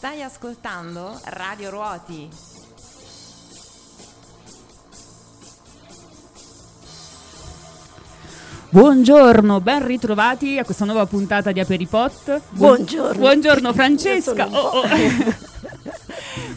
Stai ascoltando Radio Ruoti. Buongiorno, ben ritrovati a questa nuova puntata di Aperipot. Buongiorno. Buongiorno Francesca. Oh, oh.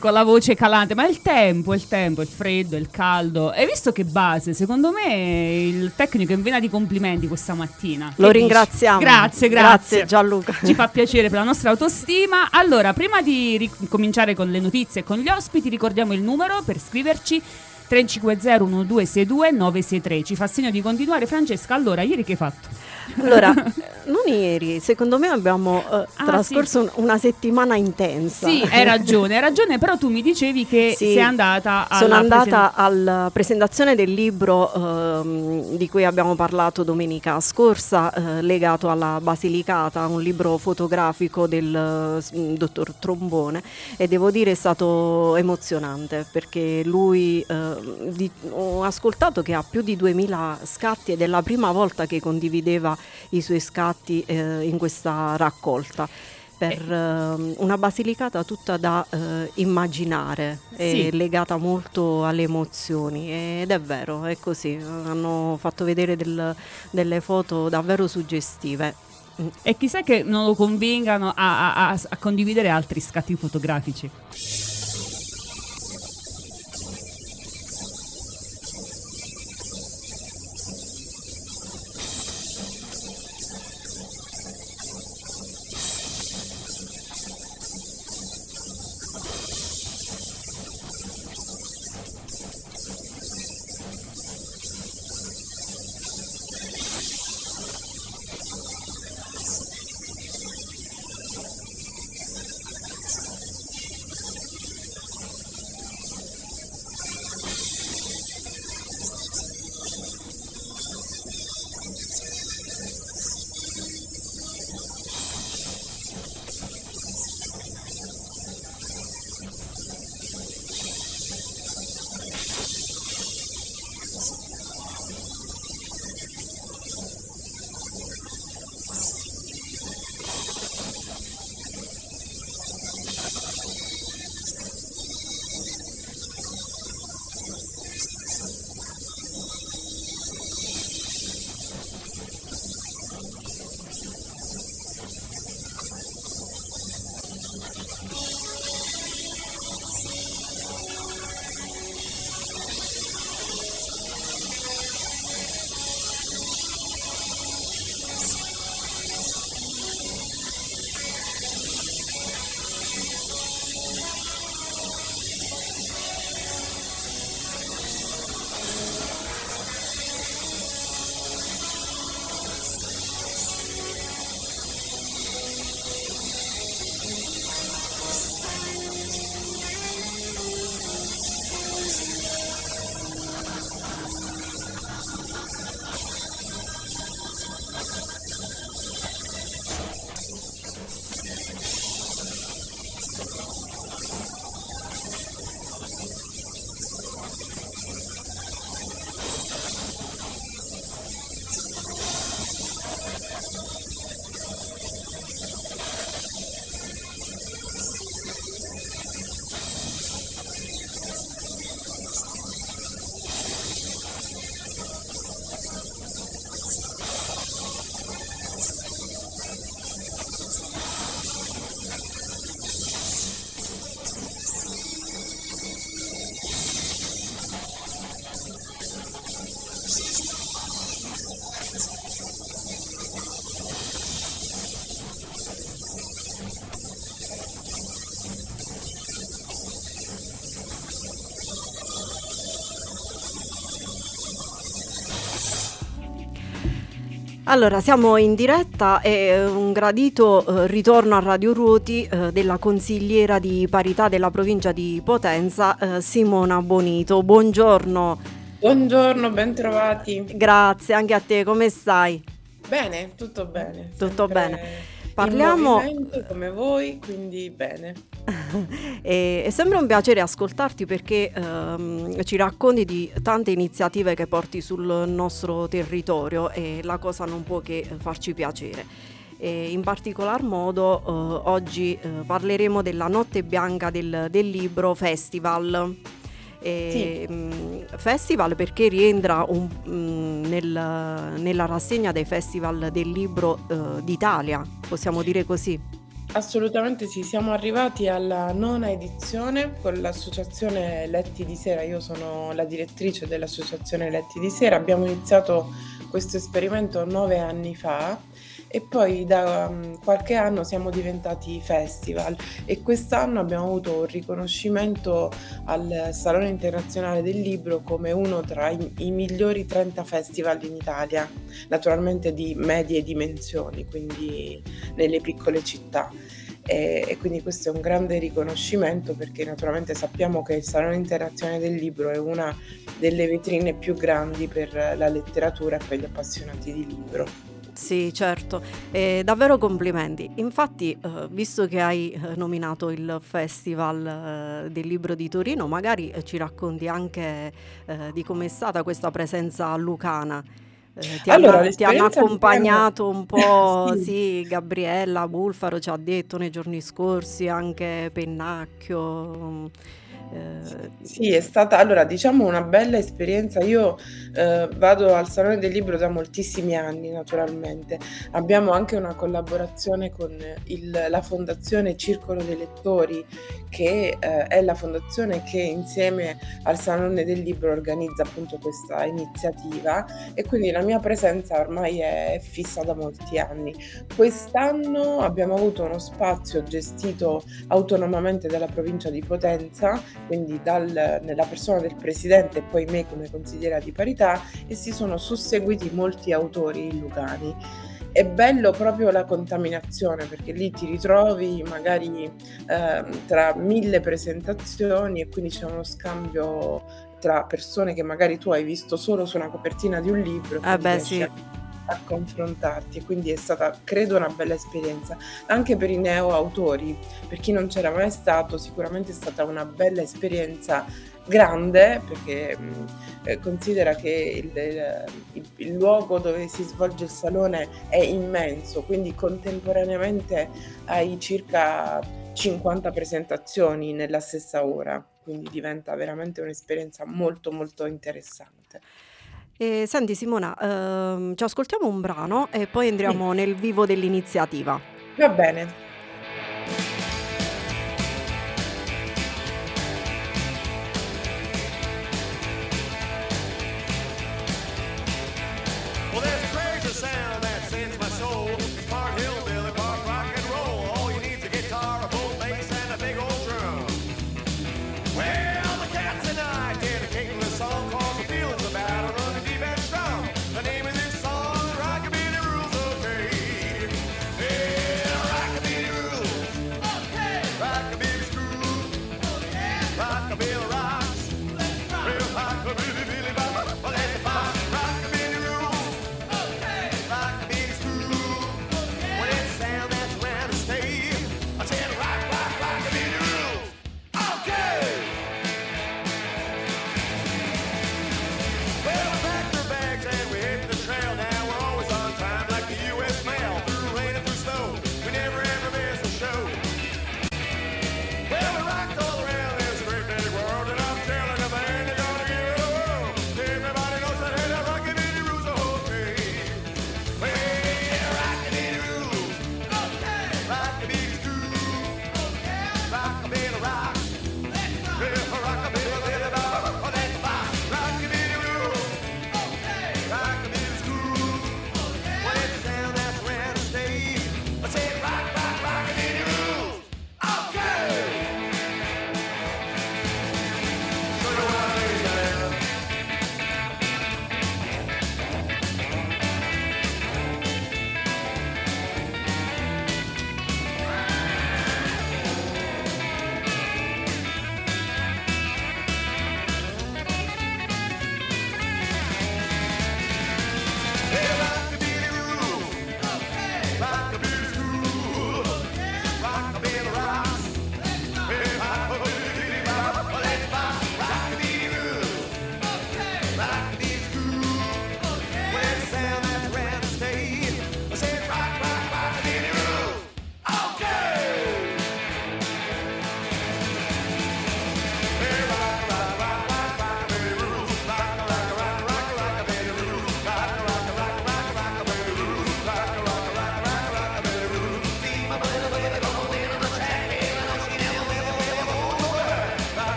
Con la voce calante, ma il tempo, il tempo, il freddo, il caldo. Hai visto che base? Secondo me il tecnico è in vena di complimenti questa mattina. Lo ringraziamo. Grazie, grazie. Grazie Gianluca. Ci fa piacere per la nostra autostima. Allora, prima di ric- cominciare con le notizie e con gli ospiti, ricordiamo il numero per scriverci 350 1262 963. Ci fa segno di continuare. Francesca, allora, ieri che hai fatto? Allora, non ieri, secondo me abbiamo eh, Ah, trascorso un- una settimana intensa. Sì, hai ragione, hai ragione, però tu mi dicevi che Sì. sei andata alla Sono andata presen- alla presentazione del libro ehm, di cui abbiamo parlato domenica scorsa, eh, legato alla Basilicata, un libro fotografico del eh, dottor Trombone e devo dire è stato emozionante perché lui, eh, di- ho ascoltato che ha più di 2000 scatti ed è la prima volta che condivideva i suoi scatti eh, in questa raccolta per ehm, una Basilicata tutta da eh, immaginare e Sì. legata molto alle emozioni ed è vero, è così, hanno fatto vedere del- delle foto davvero suggestive. E chissà che non lo convengano a, a- a- a condividere altri scatti fotografici. Allora, siamo in diretta e un gradito eh, ritorno a Radio Ruoti eh, della consigliera di parità della provincia di Potenza, eh, Simona Bonito. Buongiorno, Buongiorno, bentrovati. grazie anche a te, come stai? Bene, tutto bene. Tutto sempre bene. Parliamo- come voi, quindi bene. E, è sempre un piacere ascoltarti perché ehm, ci racconti di tante iniziative che porti sul nostro territorio e la cosa non può che farci piacere. E in particolar modo eh, oggi eh, parleremo della Notte Bianca del, del Libro Festival. E, mh, festival perché rientra un, mh, nel- nella rassegna dei festival del libro eh, d'Italia, possiamo dire così. Assolutamente sì, siamo arrivati alla nona edizione con l'associazione Letti di Sera. Io sono la direttrice dell'associazione Letti di Sera. Abbiamo iniziato questo esperimento nove anni fa e poi da um, qualche anno siamo diventati festival e quest'anno abbiamo avuto un riconoscimento al Salone Internazionale del Libro come uno tra i, i migliori 30 festival in Italia, naturalmente di medie dimensioni, quindi nelle piccole città. E, e quindi questo è un grande riconoscimento perché naturalmente sappiamo che il Salone Internazionale del Libro è una delle vetrine più grandi per la letteratura e per gli appassionati di libro. Sì, certo, eh, davvero complimenti. Infatti, eh, visto che hai eh, nominato il Festival eh, del Libro di Torino, magari ci racconti anche di com'è stata questa presenza lucana. Eh, ti, Allora, hanno, ti hanno accompagnato un po', Sì. sì, Gabriella Bulfaro ci ha detto nei giorni scorsi, anche Pennacchio. Sì, è stata allora diciamo una bella esperienza. Io eh, vado al Salone del Libro da moltissimi anni, naturalmente. Abbiamo anche una collaborazione con il- la Fondazione Circolo dei Lettori, che eh, è la fondazione che insieme al Salone del Libro organizza appunto questa iniziativa e quindi la mia presenza ormai è fissa da molti anni. Quest'anno abbiamo avuto uno spazio gestito autonomamente dalla provincia di Potenza quindi dal- nella persona del presidente e poi me come consigliera di parità e si sono susseguiti molti autori lucani. È bello proprio la contaminazione perché lì ti ritrovi magari ehm, tra mille presentazioni e quindi c'è uno scambio tra persone che magari tu hai visto solo su una copertina di un libro eh quindi beh, sì. a, a confrontarti quindi è stata credo una bella esperienza anche per i neo autori per chi non c'era mai stato, sicuramente è stata una bella esperienza grande perché mh, eh, considera che il, il- il luogo dove si svolge il salone è immenso, quindi contemporaneamente hai circa 50 presentazioni nella stessa ora, quindi diventa veramente un'esperienza molto molto interessante. E senti Simona, ehm, ci ascoltiamo un brano e poi Sì, entriamo nel vivo dell'iniziativa. va bene.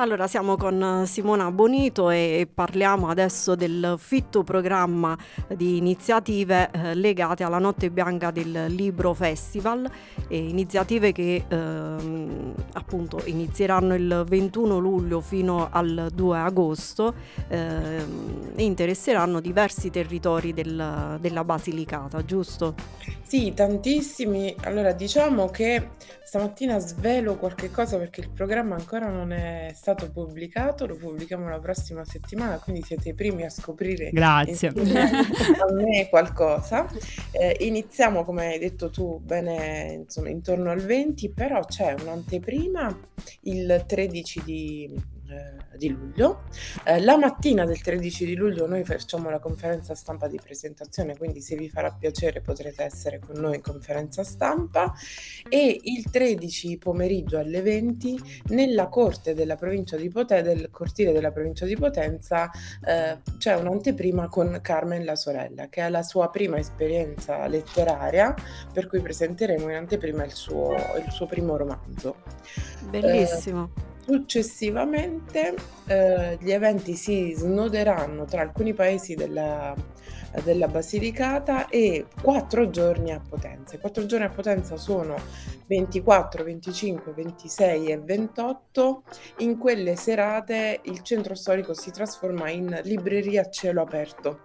Allora, siamo con Simona Bonito e parliamo adesso del fitto programma di iniziative eh, legate alla Notte Bianca del Libro Festival, iniziative che ehm, appunto inizieranno il 21 luglio fino al 2 agosto ehm, e interesseranno diversi territori del- della Basilicata, giusto? Sì, tantissimi. Allora, diciamo che stamattina svelo qualche cosa perché il programma ancora non è stato pubblicato, lo pubblichiamo la prossima settimana, quindi siete i primi a scoprire Grazie. a me qualcosa. Eh, iniziamo, come hai detto tu, bene, insomma, intorno al 20, però c'è un'anteprima il 13 di, eh, di luglio. Eh, la mattina del 13 di luglio noi facciamo la conferenza stampa di presentazione, quindi se vi farà piacere potrete essere con noi in conferenza stampa e il 13 pomeriggio alle 20 nella corte della provincia di Potenza, del cortile della provincia di Potenza eh, c'è un'anteprima con Carmen la sorella che è la sua prima esperienza letteraria per cui presenteremo in anteprima il suo, il suo primo romanzo. Bellissimo. Successivamente eh, gli eventi si snoderanno tra alcuni paesi della, della Basilicata e quattro giorni a Potenza. I quattro giorni a Potenza sono 24, 25, 26 e 28. In quelle serate il centro storico si trasforma in libreria a cielo aperto.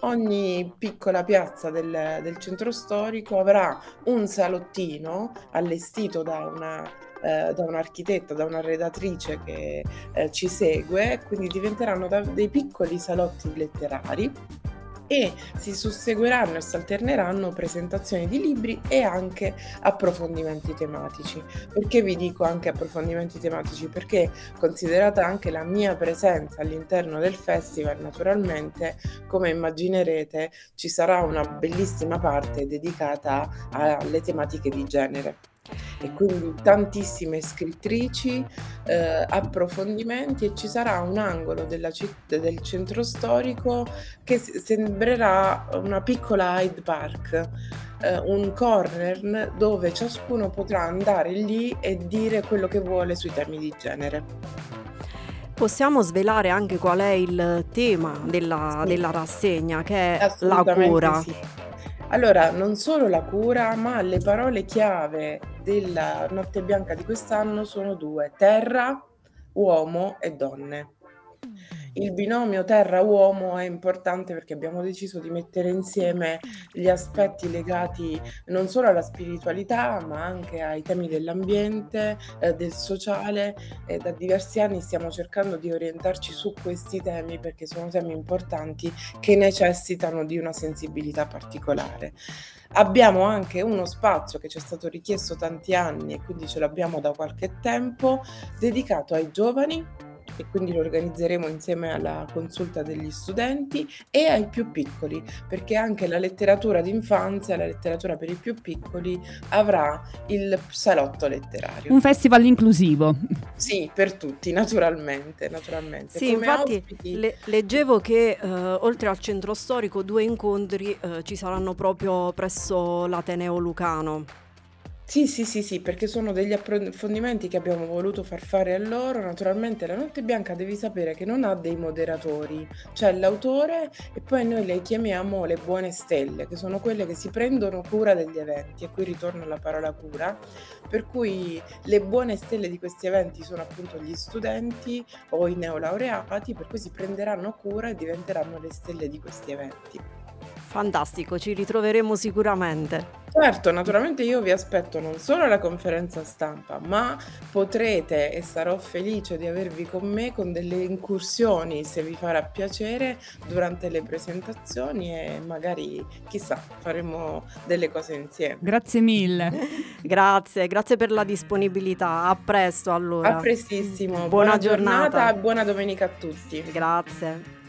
Ogni piccola piazza del, del centro storico avrà un salottino allestito da una eh, da un'architetta, da una redattrice che eh, ci segue, quindi diventeranno dei piccoli salotti letterari e si susseguiranno e si alterneranno presentazioni di libri e anche approfondimenti tematici. Perché vi dico anche approfondimenti tematici? Perché considerata anche la mia presenza all'interno del festival, naturalmente, come immaginerete, ci sarà una bellissima parte dedicata alle tematiche di genere e quindi tantissime scrittrici, eh, approfondimenti e ci sarà un angolo della citt- del centro storico che s- sembrerà una piccola Hyde Park, eh, un corner dove ciascuno potrà andare lì e dire quello che vuole sui temi di genere. Possiamo svelare anche qual è il tema della, Sì. della rassegna, che è la cura. sì. Allora, non solo la cura, ma le parole chiave della Notte Bianca di quest'anno sono due: terra, uomo e donne. Il binomio terra-uomo è importante perché abbiamo deciso di mettere insieme gli aspetti legati non solo alla spiritualità, ma anche ai temi dell'ambiente, eh, del sociale e da diversi anni stiamo cercando di orientarci su questi temi perché sono temi importanti che necessitano di una sensibilità particolare. Abbiamo anche uno spazio che ci è stato richiesto tanti anni e quindi ce l'abbiamo da qualche tempo dedicato ai giovani e quindi lo organizzeremo insieme alla consulta degli studenti e ai più piccoli, perché anche la letteratura d'infanzia, la letteratura per i più piccoli avrà il salotto letterario. Un festival inclusivo. Sì, per tutti, naturalmente, naturalmente. Sì, Come infatti ospiti- le- leggevo che eh, oltre al centro storico due incontri eh, ci saranno proprio presso l'Ateneo Lucano. Sì, sì, sì, sì, perché sono degli approfondimenti che abbiamo voluto far fare a loro. Naturalmente la Notte Bianca devi sapere che non ha dei moderatori, c'è l'autore e poi noi le chiamiamo le buone stelle, che sono quelle che si prendono cura degli eventi, e qui ritorna la parola cura, per cui le buone stelle di questi eventi sono appunto gli studenti o i neolaureati, per cui si prenderanno cura e diventeranno le stelle di questi eventi. Fantastico, ci ritroveremo sicuramente. Certo, naturalmente io vi aspetto non solo alla conferenza stampa, ma potrete e sarò felice di avervi con me con delle incursioni, se vi farà piacere, durante le presentazioni e magari, chissà, faremo delle cose insieme. Grazie mille. Grazie, grazie per la disponibilità. A presto allora. A prestissimo, Buona giornata. e buona domenica a tutti. Grazie.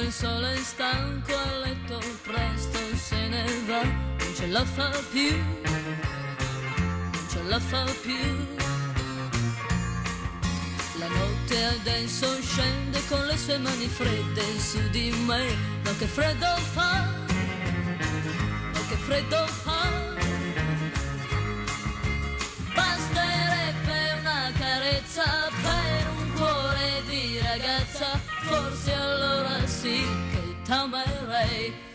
Il sole è stanco a letto, presto se ne va, non ce la fa più, non ce la fa più. La notte adesso scende con le sue mani fredde su di me, ma che freddo fa, freddo fa. Basterebbe una carezza per allora sì che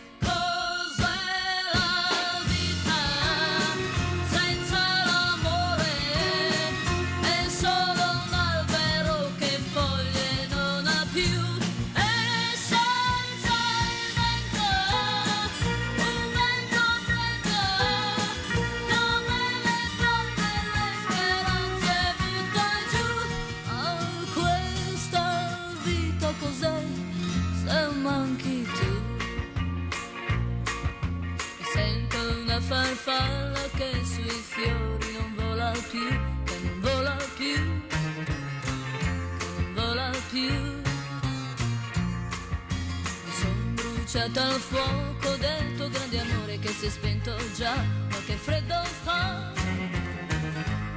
bruciata al fuoco del tuo grande amore che si è spento già, ma che freddo fa,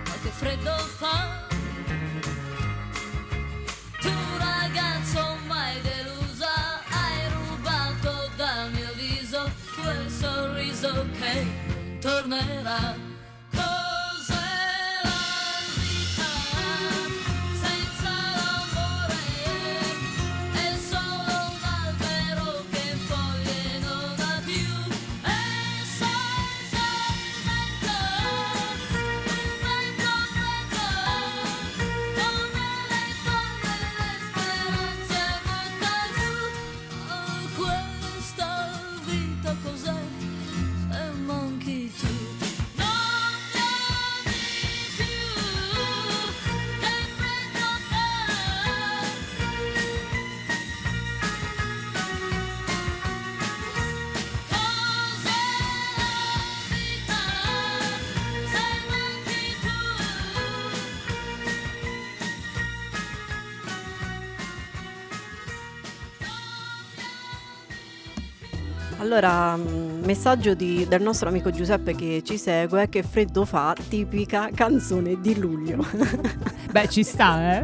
ma che freddo fa. Tu ragazzo mai delusa hai rubato dal mio viso quel sorriso che non tornerà. Allora, mm, messaggio di- del nostro amico Giuseppe che ci segue, che freddo fa, tipica canzone di luglio. Beh, ci sta, eh?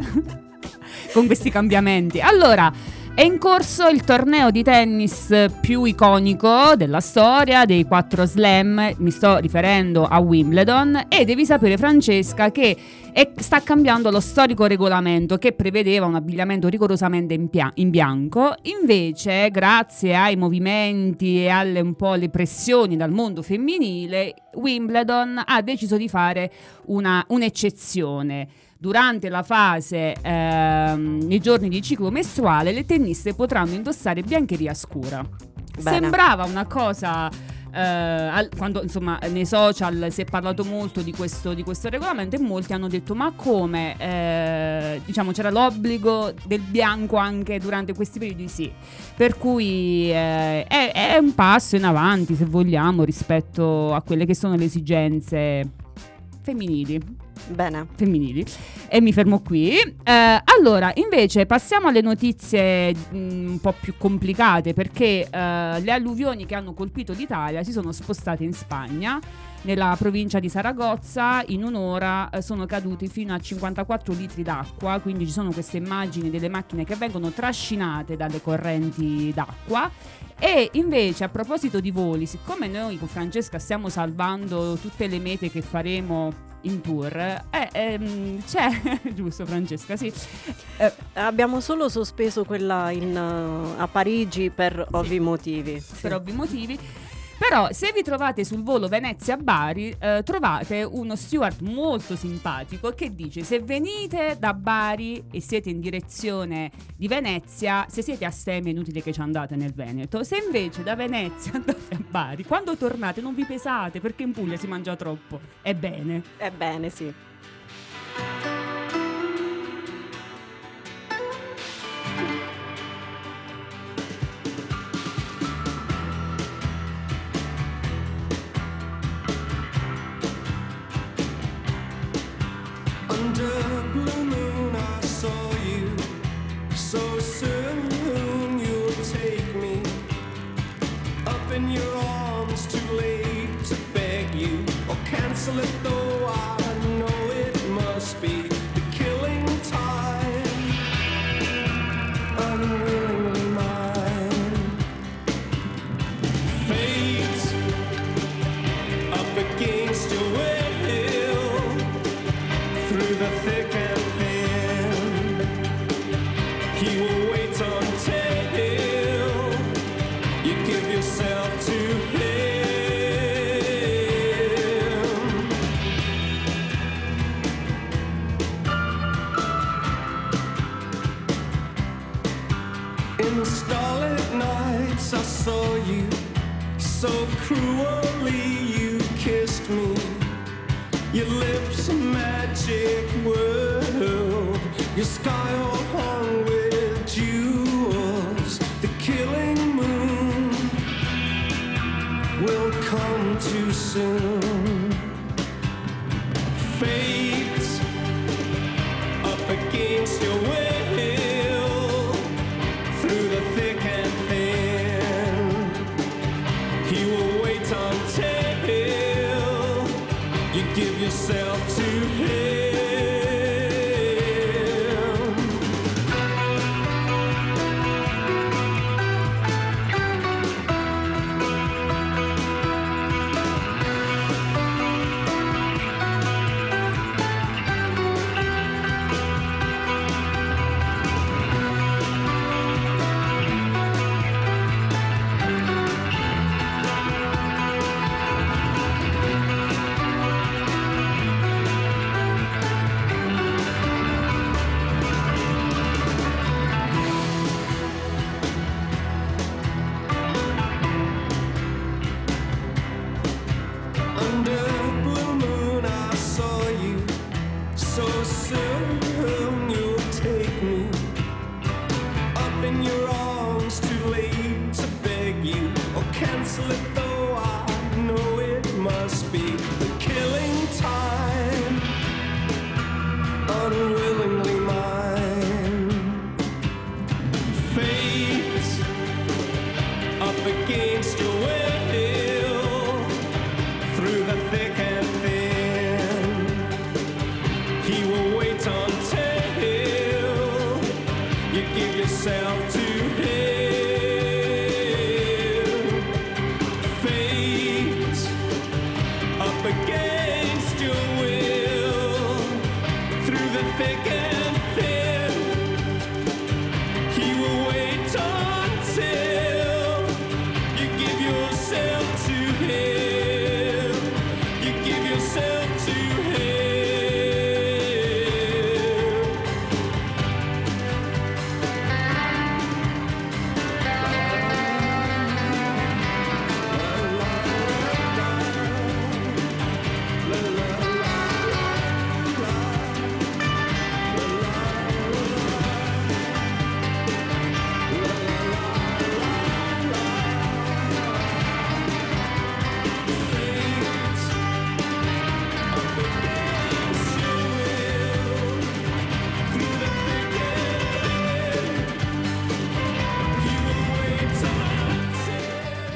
Con questi cambiamenti. Allora, è in corso il torneo di tennis più iconico della storia dei quattro slam. Mi sto riferendo a Wimbledon. E devi sapere, Francesca, che è- sta cambiando lo storico regolamento che prevedeva un abbigliamento rigorosamente in, pia- in bianco. Invece, grazie ai movimenti e alle un po' le pressioni dal mondo femminile, Wimbledon ha deciso di fare una- un'eccezione. Durante la fase, ehm, nei giorni di ciclo mestruale, le tenniste potranno indossare biancheria scura. Bene. Sembrava una cosa. eh, al- quando insomma nei social si è parlato molto di questo, di questo regolamento e molti hanno detto ma come eh, diciamo c'era l'obbligo del bianco anche durante questi periodi sì per cui eh, è, è un passo in avanti se vogliamo rispetto a quelle che sono le esigenze femminili Bene. femminili e mi fermo qui. Eh, allora, invece, passiamo alle notizie mh, un po' più complicate perché eh, le alluvioni che hanno colpito l'Italia si sono spostate in Spagna. Nella provincia di Saragozza in un'ora eh, sono caduti fino a 54 litri d'acqua, quindi ci sono queste immagini delle macchine che vengono trascinate dalle correnti d'acqua. E invece a proposito di voli, siccome noi con Francesca stiamo salvando tutte le mete che faremo in tour, eh, ehm, c'è, giusto Francesca, sì, Eh, Abbiamo solo sospeso quella in, eh, a Parigi per ovvi motivi. per ovvi motivi. Però se vi trovate sul volo Venezia-Bari eh, trovate uno steward molto simpatico che dice se venite da Bari e siete in direzione di Venezia, se siete a Stem è inutile che ci andate nel Veneto, se invece da Venezia andate a Bari, quando tornate non vi pesate perché in Puglia si mangia troppo. Ebbene. Ebbene, sì. Your arms. Too late to beg you or cancel it, though so cruelly. You kissed me. Your lips a magic world. Your sky all hung with jewels. The killing moon will come too soon. Fate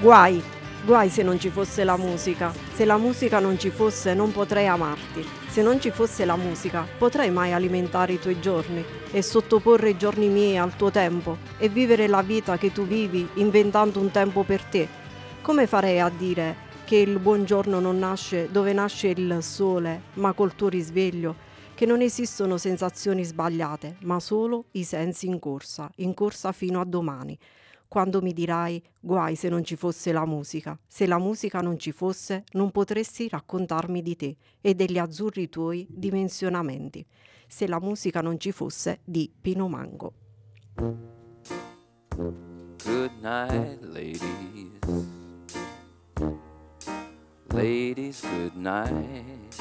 Guai, guai se non ci fosse la musica. Se la musica non ci fosse non potrei amarti. Se non ci fosse la musica potrei mai alimentare i tuoi giorni e sottoporre i giorni miei al tuo tempo e vivere la vita che tu vivi inventando un tempo per te. Come farei a dire che il buongiorno non nasce dove nasce il sole, ma col tuo risveglio? Che non esistono sensazioni sbagliate, ma solo i sensi in corsa, in corsa fino a domani quando mi dirai guai se non ci fosse la musica. Se la musica non ci fosse, non potresti raccontarmi di te e degli azzurri tuoi dimensionamenti. Se la musica non ci fosse, di Pino Mango. Good night, ladies. Ladies, good night.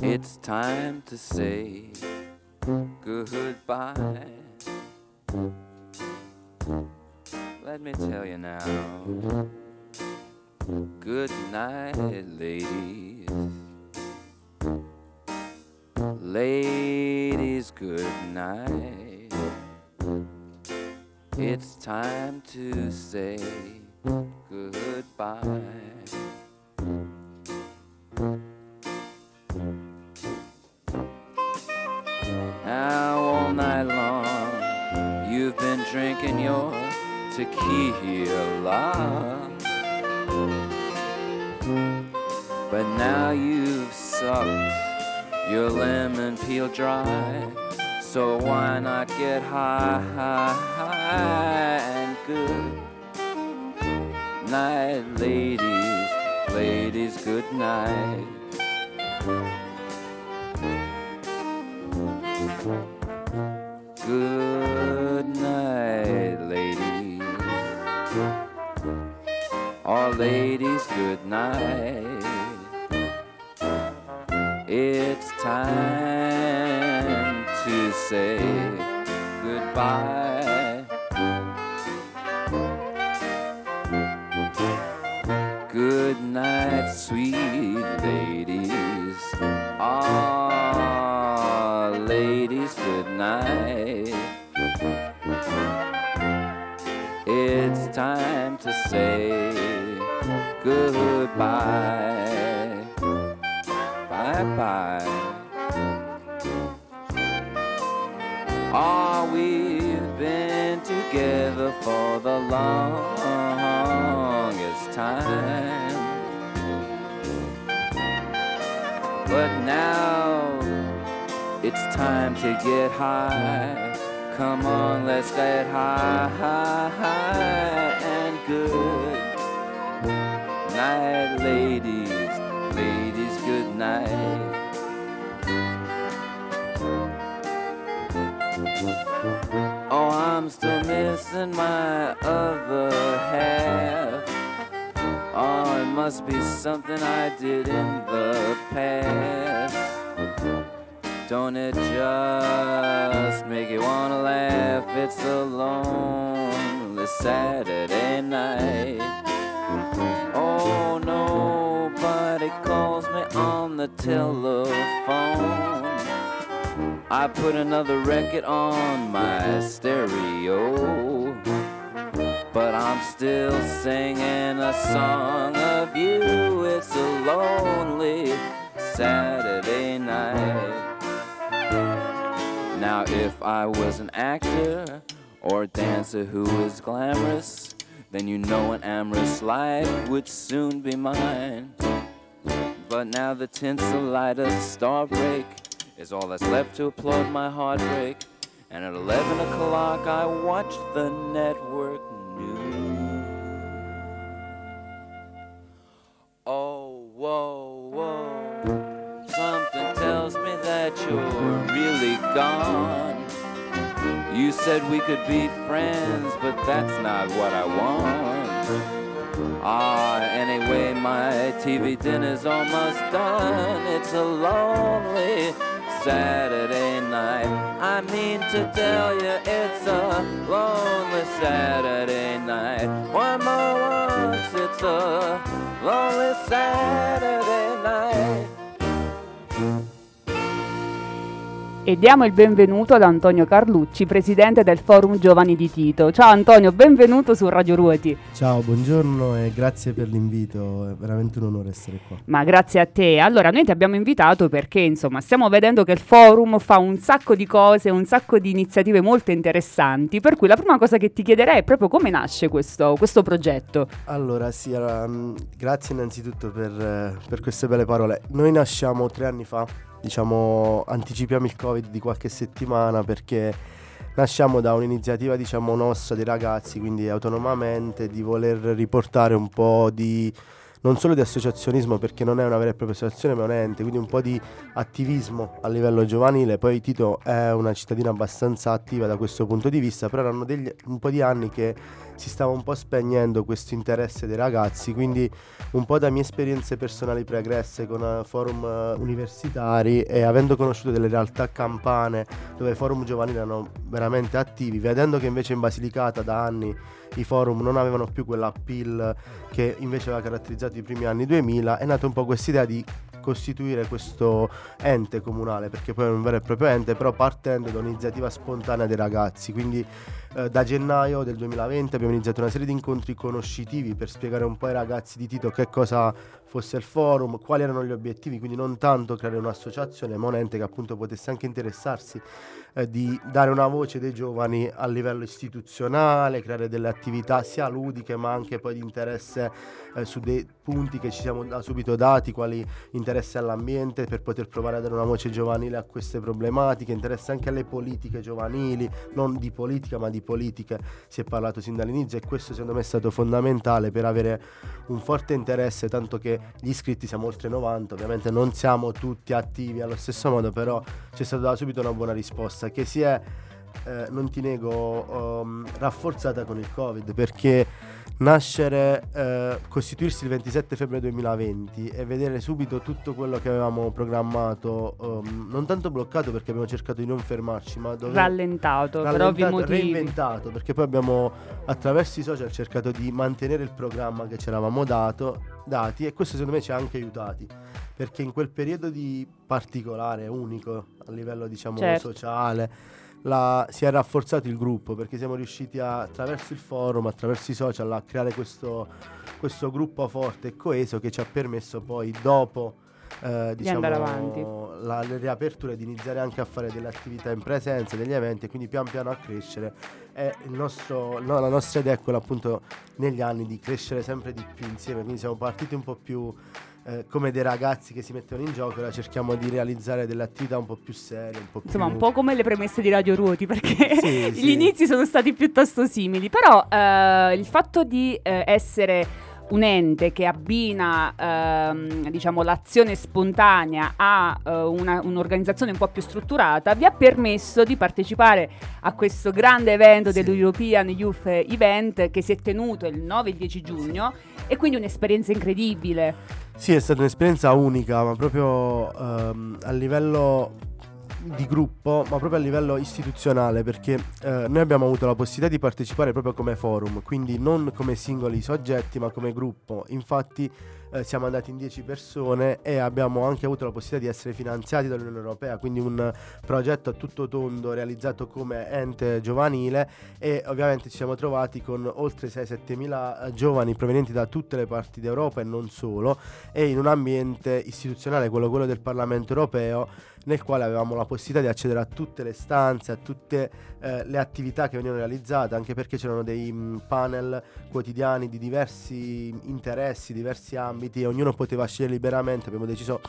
It's time to say goodbye. Let me tell you now. Good night, ladies. Ladies, good night. It's time to say goodbye. Drinking your tequila. But now you've sucked your lemon peel dry. So why not get high, high, high and good night, ladies, ladies, good night. Good All ladies, good night. It's time to say goodbye. Good night, sweet ladies. Ah, ladies, good night. It's time to say goodbye. Bye bye. Ah, we've been together for the longest time. But now it's time to get high. Come on, let's get high, night, ladies. Ladies, good night. Oh, I'm still missing my other half. Oh, it must be something I did in the past. Don't it just make you wanna laugh? It's a lonely Saturday night. Oh, nobody calls me on the telephone. I put another record on my stereo. But I'm still singing a song of you. It's a lonely Saturday night. Now, if I was an actor or dancer who was glamorous, then you know an amorous life would soon be mine. But now the tinsel light of starbreak is all that's left to applaud my heartbreak. And at 11 o'clock, I watch the network news. Oh, whoa, whoa. Something tells me that you're really gone. You said we could be friends, but that's not what I want. Ah, anyway, my TV dinner's almost done. It's a lonely Saturday night. I mean to tell you, it's a lonely Saturday night. One more once, it's a lonely Saturday night. E diamo il benvenuto ad Antonio Carlucci, presidente del Forum Giovani di Tito. Ciao Antonio, benvenuto su Radio Ruoti. Ciao, buongiorno e grazie per l'invito, è veramente un onore essere qua. Ma grazie a te. Allora, noi ti abbiamo invitato perché, insomma, stiamo vedendo che il forum fa un sacco di cose, un sacco di iniziative molto interessanti. Per cui la prima cosa che ti chiederei è proprio come nasce questo, questo progetto. Allora, sì, allora, mh, grazie innanzitutto per, eh, per queste belle parole. Noi nasciamo tre anni fa, diciamo, anticipiamo il Covid di qualche settimana perché nasciamo da un'iniziativa, diciamo, nostra dei ragazzi, quindi autonomamente, di voler riportare un po' di non solo di associazionismo perché non è una vera e propria associazione ma un ente, quindi un po' di attivismo a livello giovanile, poi Tito è una cittadina abbastanza attiva da questo punto di vista, però erano degli, un po' di anni che si stava un po' spegnendo questo interesse dei ragazzi, quindi un po' da mie esperienze personali pregresse con eh, forum eh, universitari e avendo conosciuto delle realtà campane dove i forum giovanili erano veramente attivi, vedendo che invece in Basilicata da anni i forum non avevano più quell'appeal che invece aveva caratterizzato i primi anni 2000, è nata un po' questa idea di costituire questo ente comunale, perché poi è un vero e proprio ente, però partendo da un'iniziativa spontanea dei ragazzi, quindi eh, da gennaio del 2020 abbiamo iniziato una serie di incontri conoscitivi per spiegare un po' ai ragazzi di Tito che cosa fosse il forum, quali erano gli obiettivi, quindi non tanto creare un'associazione, ma un ente che appunto potesse anche interessarsi eh, di dare una voce dei giovani a livello istituzionale, creare delle attività sia ludiche ma anche poi di interesse eh, su dei punti che ci siamo da subito dati, quali interesse all'ambiente per poter provare a dare una voce giovanile a queste problematiche, interesse anche alle politiche giovanili, non di politica ma di politiche, si è parlato sin dall'inizio e questo secondo me è stato fondamentale per avere un forte interesse, tanto che gli iscritti siamo oltre 90, ovviamente non siamo tutti attivi allo stesso modo, però c'è stata subito una buona risposta che si è eh, non ti nego, um, rafforzata con il Covid perché nascere, eh, costituirsi il 27 febbraio 2020 e vedere subito tutto quello che avevamo programmato, um, non tanto bloccato perché abbiamo cercato di non fermarci, ma dove... Rallentato, per ovvi rallentato, reinventato perché poi abbiamo attraverso i social cercato di mantenere il programma che ci eravamo dato, dati e questo secondo me ci ha anche aiutati perché in quel periodo di particolare, unico a livello diciamo Certo. sociale, la- si è rafforzato il gruppo perché siamo riusciti a- attraverso il forum, attraverso i social a creare questo, questo gruppo forte e coeso che ci ha permesso poi dopo eh, diciamo, andare avanti. la, le riaperture di iniziare anche a fare delle attività in presenza, degli eventi e quindi pian piano a crescere. E il nostro, no, la nostra idea è quella appunto negli anni di crescere sempre di più insieme, quindi siamo partiti un po' più eh, come dei ragazzi che si mettono in gioco, ora cerchiamo di realizzare delle attività un po' più serie, un po' Insomma, più... un po' come le premesse di Radio Ruoti, perché Sì, gli sì. inizi sono stati piuttosto simili. Però eh, il fatto di eh, essere un ente che abbina ehm, diciamo, l'azione spontanea a eh, una- un'organizzazione un po' più strutturata vi ha permesso di partecipare a questo grande evento Sì. dell'European Youth Event che si è tenuto il 9 e il 10 giugno e quindi un'esperienza incredibile. Sì, è stata un'esperienza unica, ma proprio ehm, a livello di gruppo, ma proprio a livello istituzionale, perché eh, noi abbiamo avuto la possibilità di partecipare proprio come forum, quindi non come singoli soggetti, ma come gruppo. Infatti eh, siamo andati in 10 persone e abbiamo anche avuto la possibilità di essere finanziati dall'Unione Europea, quindi un progetto a tutto tondo realizzato come ente giovanile e ovviamente ci siamo trovati con oltre 6-7 mila eh, giovani provenienti da tutte le parti d'Europa e non solo e in un ambiente istituzionale, quello, quello del Parlamento europeo, nel quale avevamo la possibilità di accedere a tutte le stanze, a tutte eh, le attività che venivano realizzate, anche perché c'erano dei mh, panel quotidiani di diversi interessi, diversi ambiti e ognuno poteva scegliere liberamente. Abbiamo deciso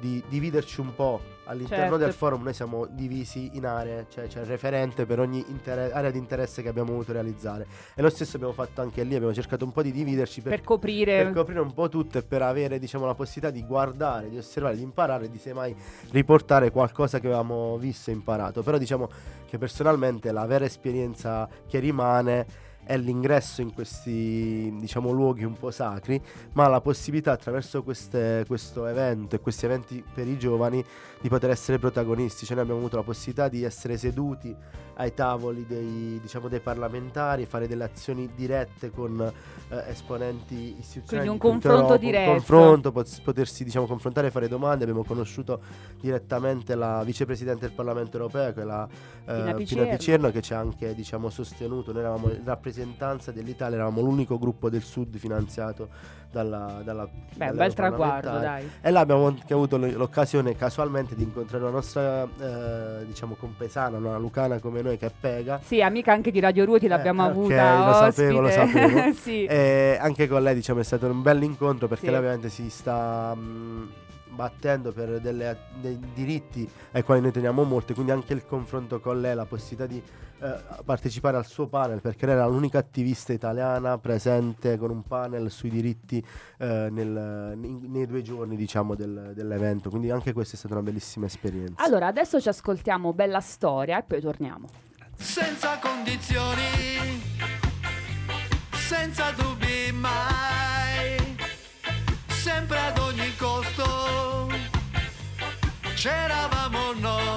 di dividerci un po' all'interno Certo. del forum. Noi siamo divisi in aree, cioè c'è il referente per ogni inter- area di interesse che abbiamo voluto realizzare. E lo stesso abbiamo fatto anche lì, abbiamo cercato un po' di dividerci per Per coprire per coprire un po' tutto e per avere diciamo la possibilità di guardare, di osservare, di imparare di semmai riportare qualcosa che avevamo visto e imparato. Però diciamo che personalmente la vera esperienza che rimane è l'ingresso in questi diciamo luoghi un po' sacri, ma la possibilità attraverso queste- questo evento e questi eventi per i giovani di poter essere protagonisti. Cioè noi abbiamo avuto la possibilità di essere seduti ai tavoli dei, diciamo, dei parlamentari, fare delle azioni dirette con eh, esponenti istituzionali. Quindi un confronto diretto. Un confronto, pot- potersi diciamo, confrontare e fare domande. Abbiamo conosciuto direttamente la vicepresidente del Parlamento europeo, che è la eh, Pina Picerno. Picerno, che ci ha anche diciamo, sostenuto. Noi eravamo in rappresentanza dell'Italia, eravamo l'unico gruppo del Sud finanziato dalla, dalla Beh, un bel traguardo, dai. E là abbiamo anche avuto l'occasione casualmente di incontrare una nostra eh, diciamo compesana, una lucana come noi che è Pega. Sì, amica anche di Radio Ruoti, l'abbiamo Eh, ok, avuta lo sapevo, lo sapevo. sì. E anche con lei diciamo è stato un bel incontro perché Sì. lei ovviamente si sta mh, battendo per delle- dei diritti ai quali noi teniamo molto e quindi anche il confronto con lei, la possibilità di eh, partecipare al suo panel perché lei era l'unica attivista italiana presente con un panel sui diritti eh, nel- nei, nei due giorni diciamo del- dell'evento quindi anche questa è stata una bellissima esperienza Allora, adesso ci ascoltiamo Bella Storia e poi torniamo. senza condizioni, senza dubbi mai, sempre ad ogni costo, c'eravamo noi,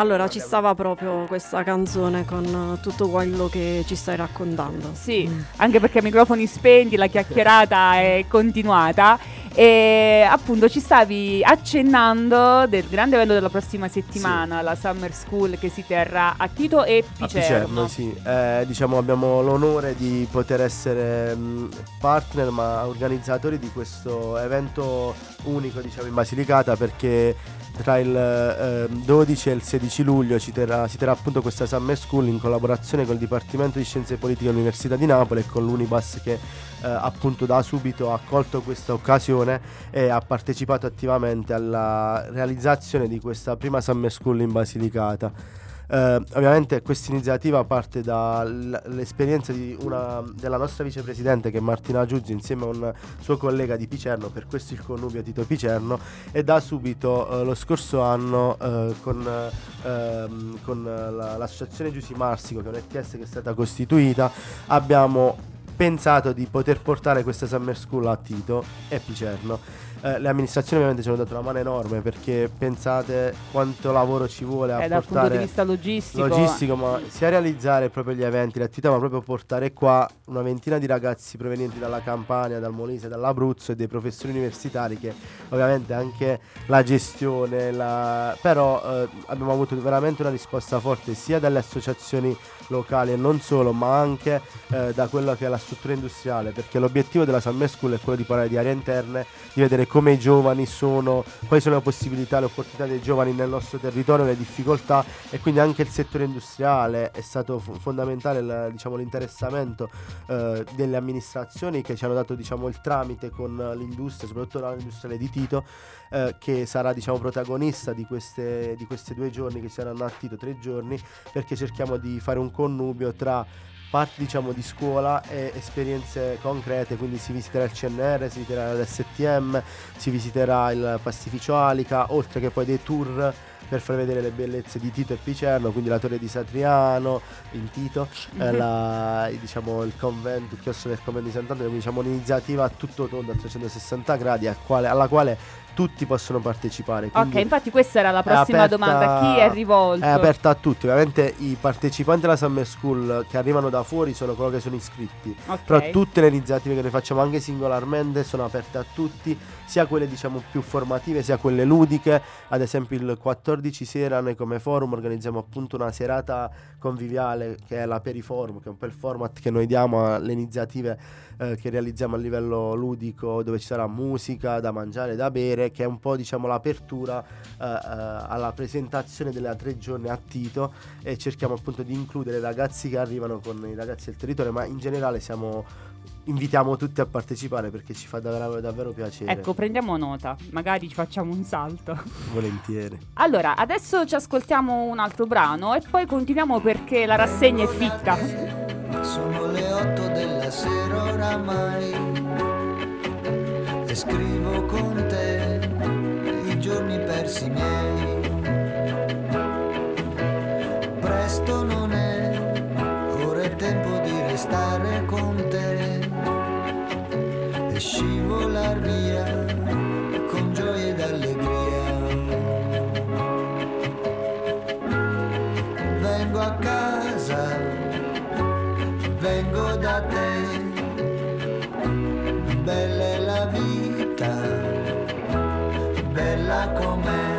Allora, ci stava proprio questa canzone con eh, tutto quello che ci stai raccontando. Sì, anche perché microfoni spenti, la chiacchierata è continuata e appunto ci stavi accennando del grande evento della prossima settimana, la Summer School che si terrà a Tito e A Picerno. Picerno, sì. Eh, diciamo abbiamo l'onore di poter essere mh, partner ma organizzatori di questo evento unico diciamo in Basilicata perché tra il eh, 12 e il 16 luglio ci terrà- si terrà appunto questa Summer School in collaborazione col Dipartimento di Scienze Politiche dell'Università di Napoli e con l'Unibas che eh, appunto da subito ha colto questa occasione e ha partecipato attivamente alla realizzazione di questa prima Summer School in Basilicata. Eh, ovviamente questa iniziativa parte dall'esperienza della nostra vicepresidente che è Martina Giuzzi insieme a un suo collega di Picerno, per questo il connubio Tito Picerno e da subito eh, lo scorso anno eh, con, ehm, con la- l'associazione Giussi Marsico che è un ETS che è stata costituita abbiamo pensato di poter portare questa Summer School a Tito e Picerno. Eh, le amministrazioni ovviamente ci hanno dato una mano enorme perché pensate quanto lavoro ci vuole a Eh, dal punto portare di vista logistico. logistico, ma sia realizzare proprio gli eventi, le attività, ma proprio portare qua una ventina di ragazzi provenienti dalla Campania, dal Molise, dall'Abruzzo e dei professori universitari che ovviamente anche la gestione, la... però eh, abbiamo avuto veramente una risposta forte sia dalle associazioni locali e non solo, ma anche eh, da quello che è la struttura industriale, perché l'obiettivo della Summer School è quello di parlare di aree interne, di vedere come i giovani sono, quali sono le possibilità, le opportunità dei giovani nel nostro territorio, le difficoltà e quindi anche il settore industriale è stato fondamentale il- diciamo, l'interessamento eh, delle amministrazioni che ci hanno dato diciamo, il tramite con l'industria, soprattutto l'area industriale di Tito, eh, che sarà diciamo, protagonista di, queste, di questi due giorni che saranno a Tito, tre giorni, perché cerchiamo di fare un connubio tra parti diciamo di scuola e esperienze concrete, quindi si visiterà il CNR, si visiterà l'STM, si visiterà il pastificio Alica, oltre che poi dei tour per far vedere le bellezze di Tito e Picerno, quindi la torre di Satriano in Tito, eh, la- diciamo, il convento, il chiostro del convento di Sant'Antonio, quindi diciamo un'iniziativa a tutto tondo a 360 gradi al quale- alla quale tutti possono partecipare. Ok, infatti questa era la prossima aperta- domanda. A chi è rivolto? È aperta a tutti, ovviamente i partecipanti alla Summer School che arrivano da fuori sono coloro che sono iscritti. Ok. Però tutte le iniziative che noi facciamo anche singolarmente sono aperte a tutti, sia quelle diciamo più formative, sia quelle ludiche. Ad esempio il 14 sera noi come forum organizziamo appunto una serata conviviale che è la Periforum, che è un po' il format che noi diamo alle iniziative eh, che realizziamo a livello ludico, dove ci sarà musica da mangiare, da bere, che è un po' diciamo l'apertura eh, eh, alla presentazione delle tre giorni a Tito e cerchiamo appunto di includere i ragazzi che arrivano con i ragazzi del territorio, ma in generale siamo invitiamo tutti a partecipare perché ci fa davvero, davvero piacere. Ecco, prendiamo nota, magari ci facciamo un salto. Volentieri. Allora, adesso ci ascoltiamo un altro brano e poi continuiamo perché la rassegna è fitta. Sono le otto della sera oramai e scrivo con te i giorni persi miei. Presto non è, ora è tempo di restare scivolar via con gioia ed allegria. Vengo a casa vengo da te, bella è la vita, bella com'è,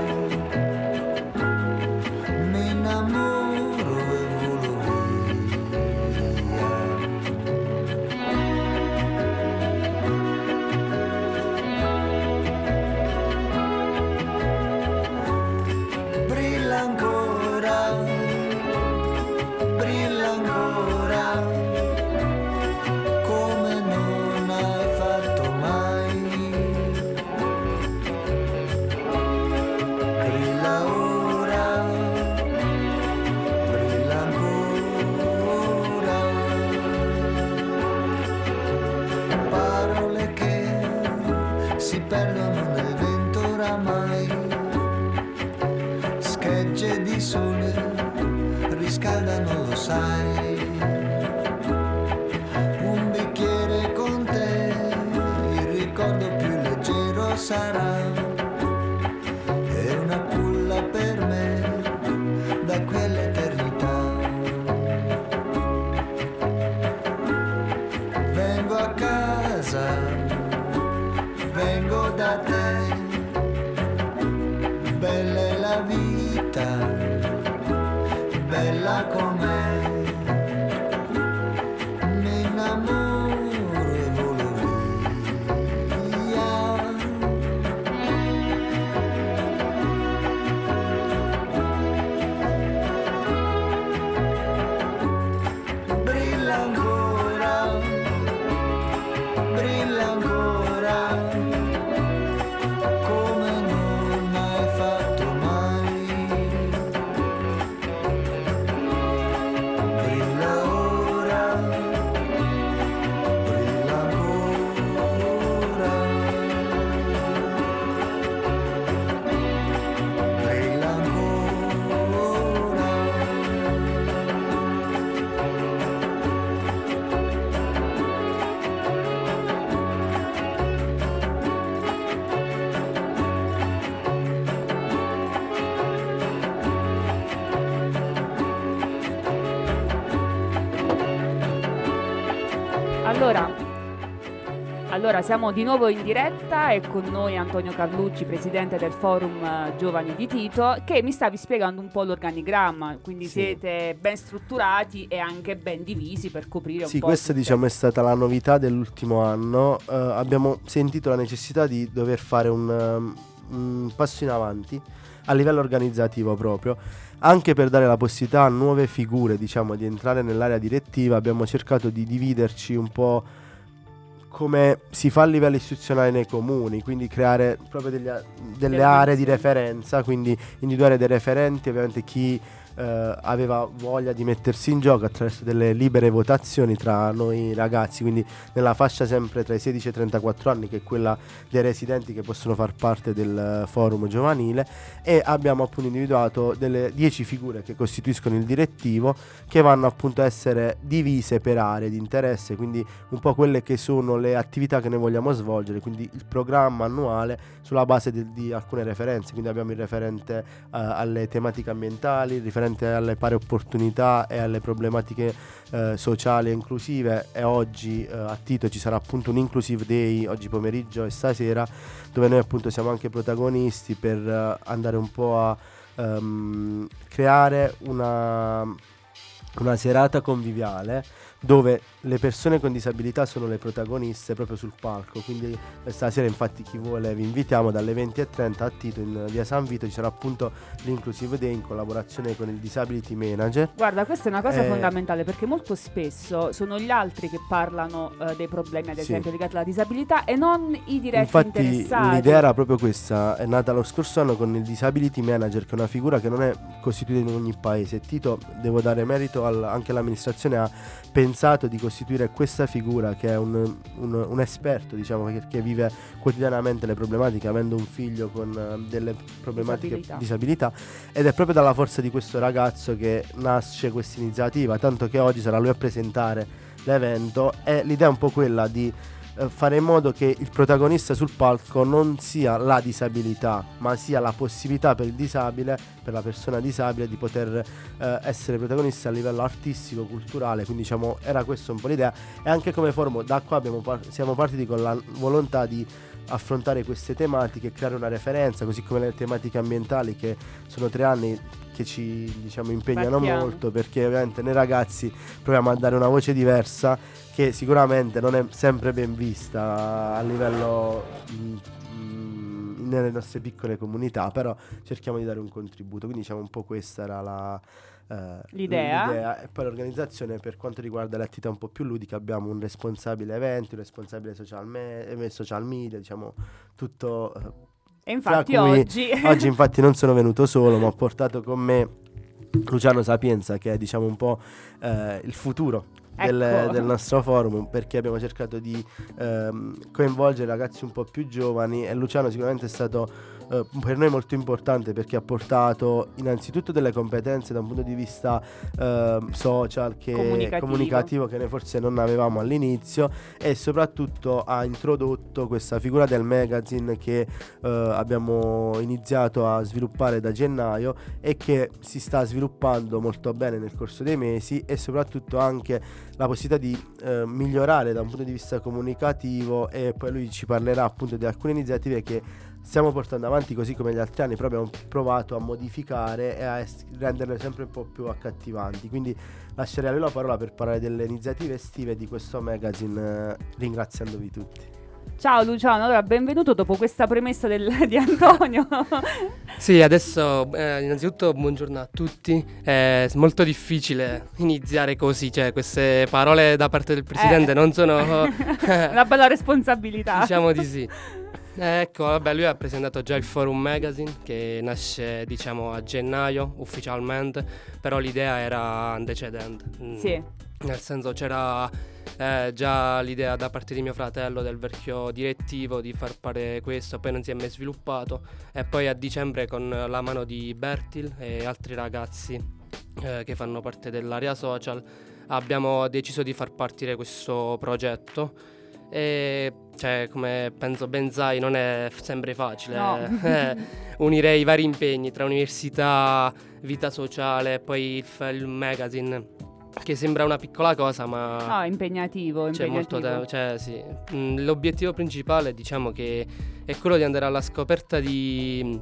siamo di nuovo in diretta e con noi Antonio Carlucci, presidente del forum eh, Giovani di Tito, che mi stavi spiegando un po' l'organigramma, quindi Sì. siete ben strutturati e anche ben divisi per coprire Sì, un po' questa tutte- diciamo è stata la novità dell'ultimo anno. Eh, abbiamo sentito la necessità di dover fare un, um, un passo in avanti a livello organizzativo proprio. Anche per dare la possibilità a nuove figure, diciamo, di entrare nell'area direttiva, abbiamo cercato di dividerci un po' come si fa a livello istituzionale nei comuni, quindi creare proprio degli delle aree di referenza, quindi individuare dei referenti, ovviamente chi eh, aveva voglia di mettersi in gioco attraverso delle libere votazioni tra noi ragazzi, quindi nella fascia sempre tra i 16 e i 34 anni, che è quella dei residenti che possono far parte del eh, forum giovanile, e abbiamo appunto individuato delle 10 figure che costituiscono il direttivo, che vanno appunto a essere divise per aree di interesse, quindi un po' quelle che sono le attività che noi vogliamo svolgere, quindi il programma annuale sulla base di, di alcune referenze, quindi abbiamo il referente eh, alle tematiche ambientali, il referente alle pari opportunità e alle problematiche eh, sociali e inclusive. E oggi eh, a Tito ci sarà appunto un inclusive day oggi pomeriggio e stasera dove noi appunto siamo anche protagonisti per eh, andare un po' a ehm, creare una, una serata conviviale dove le persone con disabilità sono le protagoniste proprio sul palco. Quindi stasera infatti chi vuole vi invitiamo dalle 20.30 a Tito in via San Vito ci sarà appunto l'Inclusive Day in collaborazione con il Disability Manager. Guarda, questa è una cosa Eh, fondamentale perché molto spesso sono gli altri che parlano eh, dei problemi, ad Sì. esempio, legati alla disabilità e non i diretti Infatti interessati. l'idea era proprio questa, è nata lo scorso anno con il Disability Manager, che è una figura che non è costituita in ogni paese. Tito, devo dare merito al- anche all'amministrazione, ha pensato di costituire questa figura che è un, un- un esperto, diciamo, che, vive quotidianamente le problematiche, avendo un figlio con eh, delle problematiche Disabilità. disabilità. Ed è proprio dalla forza di questo ragazzo che nasce questa iniziativa, tanto che oggi sarà lui a presentare l'evento e l'idea è un po' quella di fare in modo che il protagonista sul palco non sia la disabilità, ma sia la possibilità per il disabile, per la persona disabile, di poter eh, essere protagonista a livello artistico, culturale. Quindi diciamo era questa un po' l'idea. E anche come forum, da qua abbiamo par- siamo partiti con la volontà di affrontare queste tematiche, creare una referenza, così come le tematiche ambientali che sono tre anni che ci diciamo impegnano Partiamo. molto perché ovviamente noi ragazzi proviamo a dare una voce diversa che sicuramente non è sempre ben vista a livello mm, mm, nelle nostre piccole comunità, però cerchiamo di dare un contributo. Quindi diciamo un po' questa era la eh, L'idea. e poi l'organizzazione per quanto riguarda le attività un po' più ludiche abbiamo un responsabile eventi, un responsabile social, me- eh, social media, diciamo tutto eh, E infatti oggi... oggi infatti non sono venuto solo, ma ho portato con me Luciano Sapienza che è diciamo un po' eh, il futuro del, Ecco. del nostro forum perché abbiamo cercato di ehm, coinvolgere ragazzi un po' più giovani e Luciano sicuramente è stato eh, per noi molto importante perché ha portato innanzitutto delle competenze da un punto di vista ehm, social che Comunicativo. comunicativo che noi forse non avevamo all'inizio e soprattutto ha introdotto questa figura del magazine che eh, abbiamo iniziato a sviluppare da gennaio e che si sta sviluppando molto bene nel corso dei mesi e soprattutto anche la possibilità di eh, migliorare da un punto di vista comunicativo e poi lui ci parlerà appunto di alcune iniziative che stiamo portando avanti così come gli altri anni, però abbiamo provato a modificare e a es- renderle sempre un po' più accattivanti. Quindi lascerei a lui la parola per parlare delle iniziative estive di questo magazine, eh, ringraziandovi tutti. Ciao Luciano, allora benvenuto dopo questa premessa del- di Antonio. Sì, adesso eh, innanzitutto buongiorno a tutti. È molto difficile iniziare così, cioè queste parole da parte del presidente Eh. non sono... Una bella responsabilità. diciamo di sì. Ecco, vabbè, lui ha presentato già il Forum Magazine che nasce, diciamo, a gennaio ufficialmente, però l'idea era antecedente. Mm, Sì. Nel senso c'era eh, già l'idea da parte di mio fratello del vecchio direttivo di far fare questo, poi non si è mai sviluppato e poi a dicembre con la mano di Bertil e altri ragazzi eh, che fanno parte dell'area social abbiamo deciso di far partire questo progetto e cioè come penso ben sai non è f- sempre facile No. eh, unire i vari impegni tra università, vita sociale, poi il, f- il magazine che sembra una piccola cosa ma No, impegnativo, molto impegnativo. tempo, cioè sì. Mm, L'obiettivo principale diciamo che è quello di andare alla scoperta di,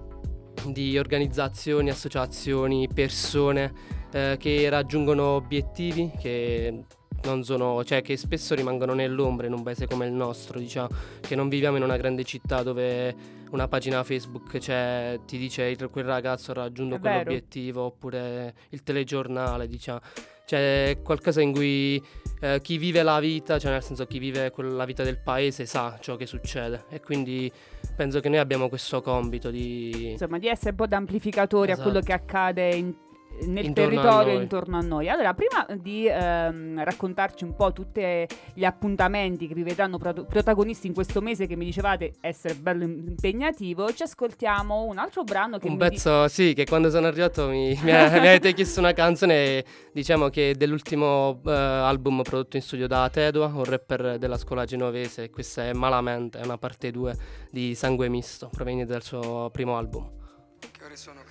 di organizzazioni, associazioni, persone eh, che raggiungono obiettivi che non sono, cioè che spesso rimangono nell'ombra in un paese come il nostro, diciamo, che non viviamo in una grande città dove una pagina Facebook cioè, ti dice quel ragazzo ha raggiunto quell'obiettivo oppure il telegiornale, diciamo. Cioè, qualcosa in cui eh, chi vive la vita, cioè nel senso chi vive la vita del paese sa ciò che succede e quindi penso che noi abbiamo questo compito di... Insomma, di essere un po' da amplificatori a Esatto. quello che accade in- nel Intorno a territorio noi. intorno a noi. Allora, prima di ehm, raccontarci un po' tutti gli appuntamenti che vi vedranno pro- protagonisti in questo mese che mi dicevate essere bello im- impegnativo, ci ascoltiamo un altro brano che Un mi di- pezzo, sì, che quando sono arrivato mi, mi a- mi avete chiesto una canzone, diciamo che è dell'ultimo eh, album prodotto in studio da Tedua, un rapper della scuola genovese, e questa è Malamente, è una parte 2 di Sangue Misto, proveniente dal suo primo album. Che ore sono,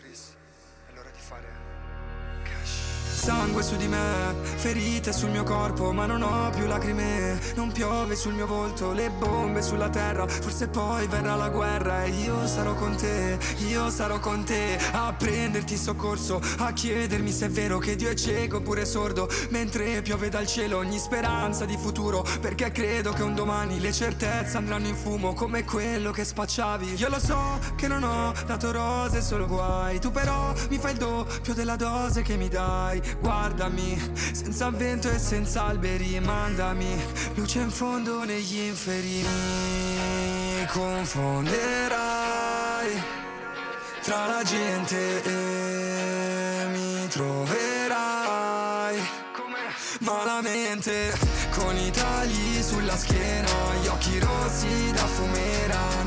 Sangue su di me, ferite sul mio corpo, ma non ho più lacrime. Non piove sul mio volto, le bombe sulla terra. Forse poi verrà la guerra e io sarò con te, io sarò con te. A prenderti soccorso, a chiedermi se è vero che Dio è cieco oppure sordo. Mentre piove dal cielo ogni speranza di futuro. Perché credo che un domani le certezze andranno in fumo come quello che spacciavi. Io lo so che non ho dato rose, solo guai. Tu però mi fai il doppio della dose che mi dai. Guardami, senza vento e senza alberi, mandami luce in fondo negli inferi. Mi confonderai tra la gente e mi troverai malamente con i tagli sulla schiena, gli occhi rossi da fumera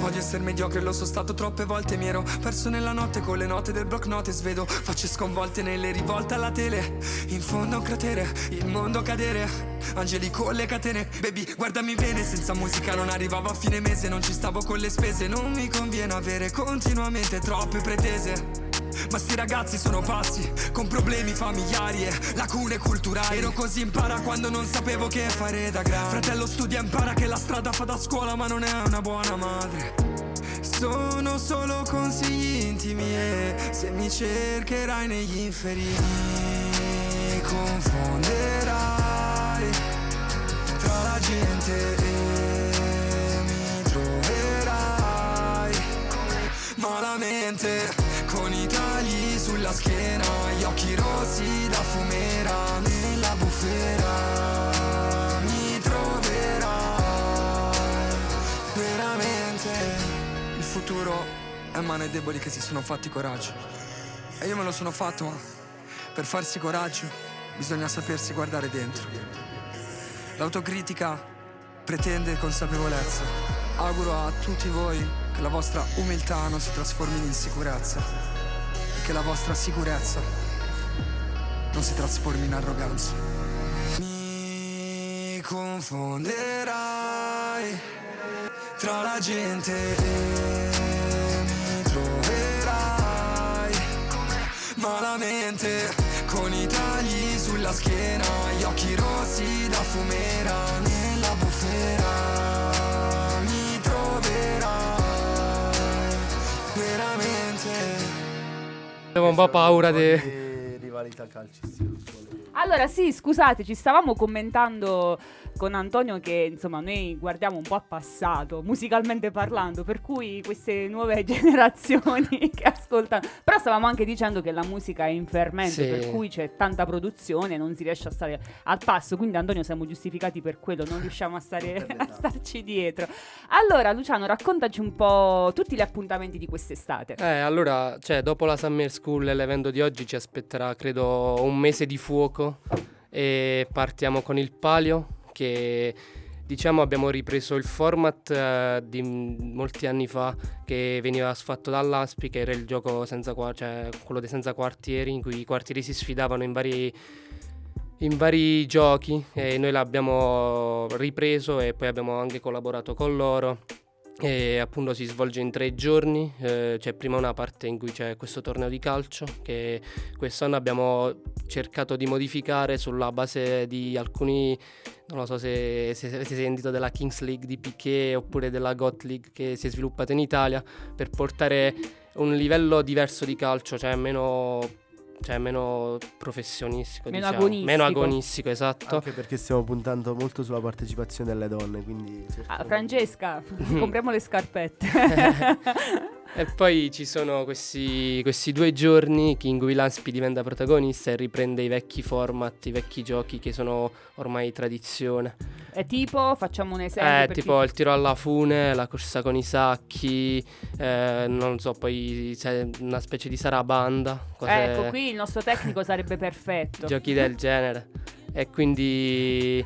Odio essere mediocre, lo sono stato troppe volte. Mi ero perso nella notte con le note del block note. Svedo facce sconvolte nelle rivolte alla tele. In fondo a un cratere, il mondo cadere. Angeli con le catene, baby, guardami bene. Senza musica non arrivavo a fine mese. Non ci stavo con le spese. Non mi conviene avere continuamente troppe pretese. Ma sti ragazzi sono pazzi, con problemi familiari e lacune culturali. Ero così impara quando non sapevo che fare da grande Fratello studia impara che la strada fa da scuola ma non è una buona madre. Sono solo consigli intimi e se mi cercherai negli inferi mi confonderai Tra la gente e mi troverai malamente con i tagli sulla schiena, gli occhi rossi da fumera nella bufera. Mi troverai veramente. Il futuro è mano ai deboli che si sono fatti coraggio. E io me lo sono fatto, ma per farsi coraggio bisogna sapersi guardare dentro. L'autocritica pretende consapevolezza. Auguro a tutti voi che la vostra umiltà non si trasformi in insicurezza e che la vostra sicurezza non si trasformi in arroganza. Mi confonderai tra la gente e mi troverai malamente con i tagli sulla schiena Gli occhi rossi da fumera Nella bufera Avevo un po' paura di... di rivalità calcistica. Allora, sì, scusate, ci stavamo commentando con Antonio che insomma noi guardiamo un po' a passato, musicalmente parlando, per cui queste nuove generazioni che ascoltano. Però stavamo anche dicendo che la musica è in fermento, Sì. per cui c'è tanta produzione, non si riesce a stare al passo. Quindi, Antonio, siamo giustificati per quello, non riusciamo a, stare, a starci dietro. Allora, Luciano, raccontaci un po' tutti gli appuntamenti di quest'estate. Eh, allora, cioè, dopo la Summer School e l'evento di oggi ci aspetterà, credo, un mese di fuoco e partiamo con il Palio che diciamo abbiamo ripreso il format eh, di molti anni fa che veniva fatto dall'Aspi che era il gioco senza qua- cioè quello dei senza quartieri in cui i quartieri si sfidavano in vari in vari giochi e noi l'abbiamo ripreso e poi abbiamo anche collaborato con loro e appunto si svolge in tre giorni, eh, c'è prima una parte in cui c'è questo torneo di calcio che quest'anno abbiamo cercato di modificare sulla base di alcuni, non so se, se avete sentito della Kings League di Piquet oppure della GOT League che si è sviluppata in Italia per portare un livello diverso di calcio, cioè meno, cioè meno professionistico, Meno diciamo. agonistico. meno agonistico, esatto. Anche perché stiamo puntando molto sulla partecipazione delle donne, quindi... Ah, Francesca, compriamo le scarpette. E poi ci sono questi, questi due giorni in cui l'Aspi diventa protagonista e riprende i vecchi format, i vecchi giochi che sono ormai tradizione. È tipo, facciamo un esempio. Eh, tipo chi- il tiro alla fune, la corsa con i sacchi, eh, non so, poi c'è una specie di sarabanda, cose- Ecco, qui il nostro tecnico sarebbe perfetto. giochi del genere. E quindi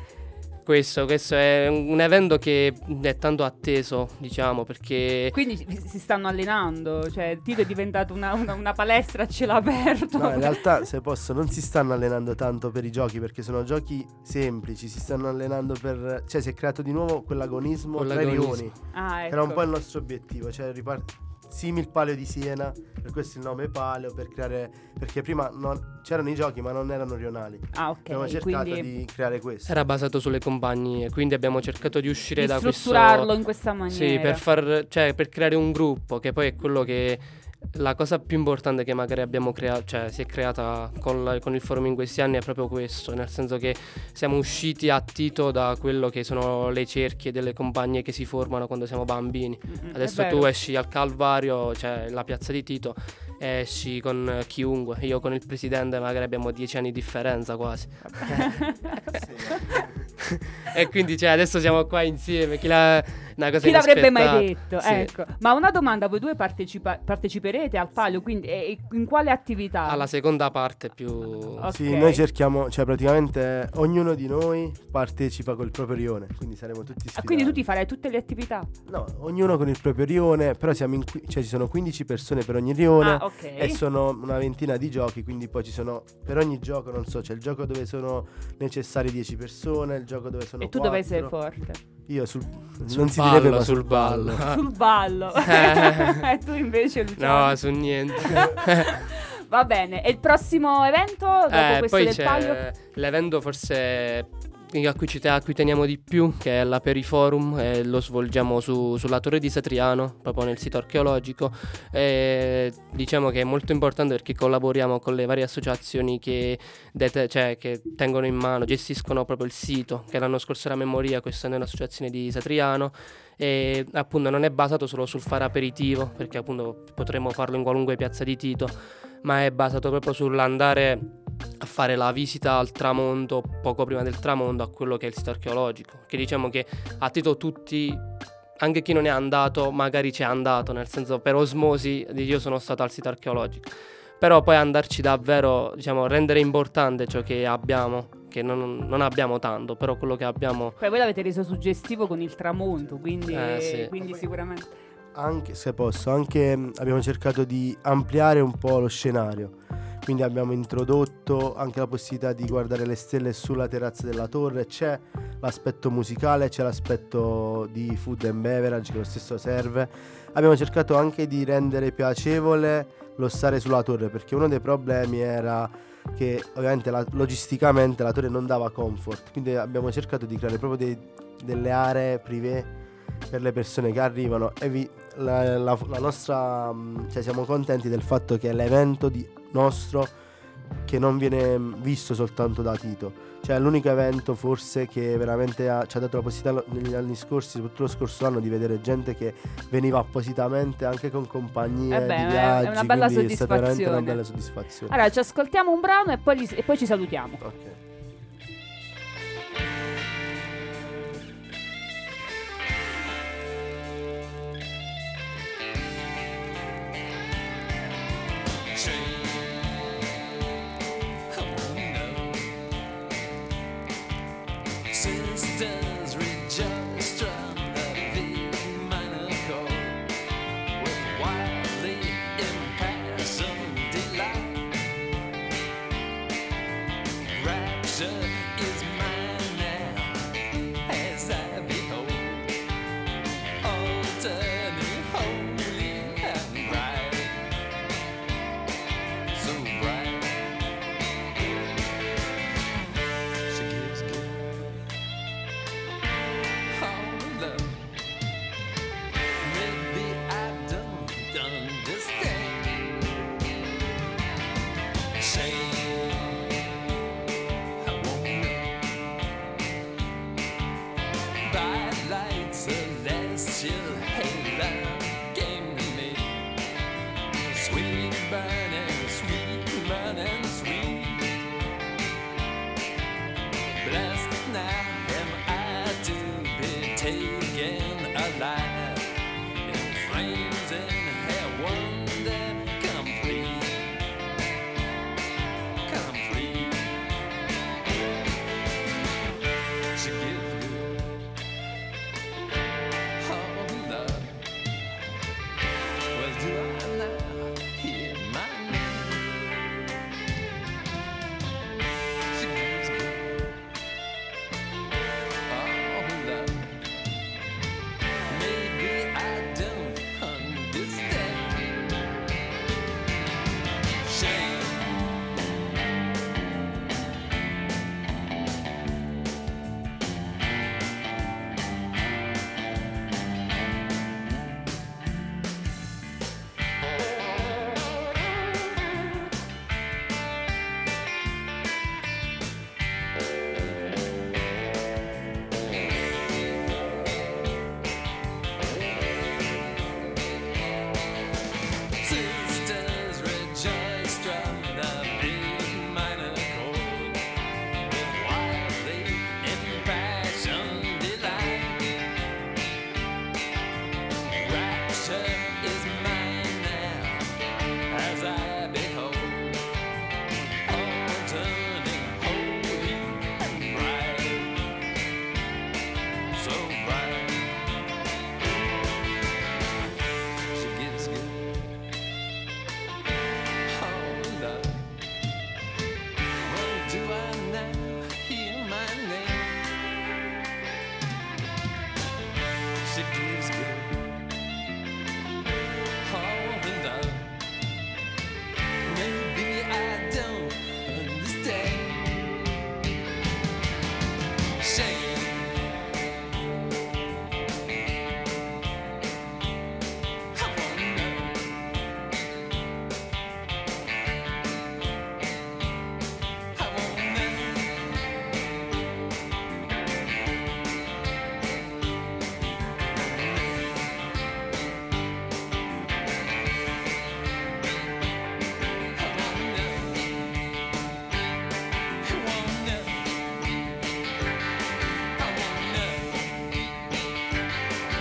questo, questo è un evento che è tanto atteso, diciamo, perché... Quindi si- stanno allenando, cioè Tito è diventato una, una- una palestra a cielo aperto. No, in realtà, se posso, non si stanno allenando tanto per i giochi, perché sono giochi semplici, si stanno allenando per... Cioè, si è creato di nuovo quell'agonismo tra i Quell'agonismo. rioni. Ah, Era un ecco. po' il nostro obiettivo, cioè ripart- simil palio di Siena, per questo il nome palio, per creare... Perché prima non- c'erano i giochi, ma non erano rionali. Ah, ok. Abbiamo cercato quindi di creare questo. Era basato sulle compagnie, quindi abbiamo cercato di uscire di da questo... strutturarlo in questa maniera. Sì, per, far, cioè, per creare un gruppo, che poi è quello che... La cosa più importante che magari abbiamo creato, cioè si è creata con, la- con il forum in questi anni è proprio questo, nel senso che siamo usciti a Tito da quello che sono le cerchie delle compagne che si formano quando siamo bambini. Mm, Adesso è tu vero. esci al Calvario, cioè la piazza di Tito, e esci con chiunque. Io con il presidente magari abbiamo dieci anni di differenza quasi. e quindi cioè, adesso siamo qua insieme. Chi, la, Chi l'avrebbe mai detto? Sì. Ecco. Ma una domanda, voi due partecipa- parteciperete al palio, quindi e- e in quale attività? Alla seconda parte più... Ok. Sì, noi cerchiamo, cioè praticamente ognuno di noi partecipa col proprio rione, quindi saremo tutti Ah, sfidati. quindi tu ti farai tutte le attività? No, ognuno con il proprio rione, però siamo in cioè ci sono 15 persone per ogni rione Ah, ok. e sono una ventina di giochi, quindi poi ci sono per ogni gioco, non so, c'è il gioco dove sono necessarie 10 persone, il gioco dove sono E tu dove sei forte? Io sul, Sul non si ballo, direbbe ma sul ballo. Sul ballo. Eh. e tu invece Luciano? No, su niente. Va bene, e il prossimo evento dopo Eh, questo poi palio? l'evento forse a cui, ci a cui teniamo di più, che è l'Aperiforum, e lo svolgiamo su- sulla Torre di Satriano, proprio nel sito archeologico. E diciamo che è molto importante perché collaboriamo con le varie associazioni che, dete- cioè, che tengono in mano, gestiscono proprio il sito, che l'anno scorso era Memoria, quest'anno è un'associazione di Satriano. E appunto non è basato solo sul fare aperitivo, perché appunto potremmo farlo in qualunque piazza di Tito, ma è basato proprio sull'andare a fare la visita al tramonto, poco prima del tramonto, a quello che è il sito archeologico. Che diciamo che a Tito tutti, anche chi non è andato, magari c'è andato, nel senso per osmosi io sono stato al sito archeologico. Però poi andarci davvero, diciamo, rendere importante ciò che abbiamo, che non, non abbiamo tanto, però quello che abbiamo... Poi voi l'avete reso suggestivo con il tramonto, quindi, Eh, sì. quindi sicuramente... Anche se posso, anche mh, abbiamo cercato di ampliare un po' lo scenario. Quindi abbiamo introdotto anche la possibilità di guardare le stelle sulla terrazza della torre. C'è l'aspetto musicale, c'è l'aspetto di food and beverage che lo stesso serve. Abbiamo cercato anche di rendere piacevole lo stare sulla torre perché uno dei problemi era che ovviamente la- logisticamente la torre non dava comfort, quindi abbiamo cercato di creare proprio dei- delle aree privé per le persone che arrivano e vi- la, la- la nostra mh, cioè siamo contenti del fatto che l'evento di- nostro che non viene visto soltanto da Tito cioè è l'unico evento forse che veramente ha- ci ha dato la possibilità negli anni scorsi soprattutto lo scorso anno di vedere gente che veniva appositamente anche con compagnie Eh beh, di è- è viaggi una bella quindi è stata veramente una soddisfazione. bella soddisfazione Allora, ci ascoltiamo un brano e poi, li- e poi ci salutiamo. Ok.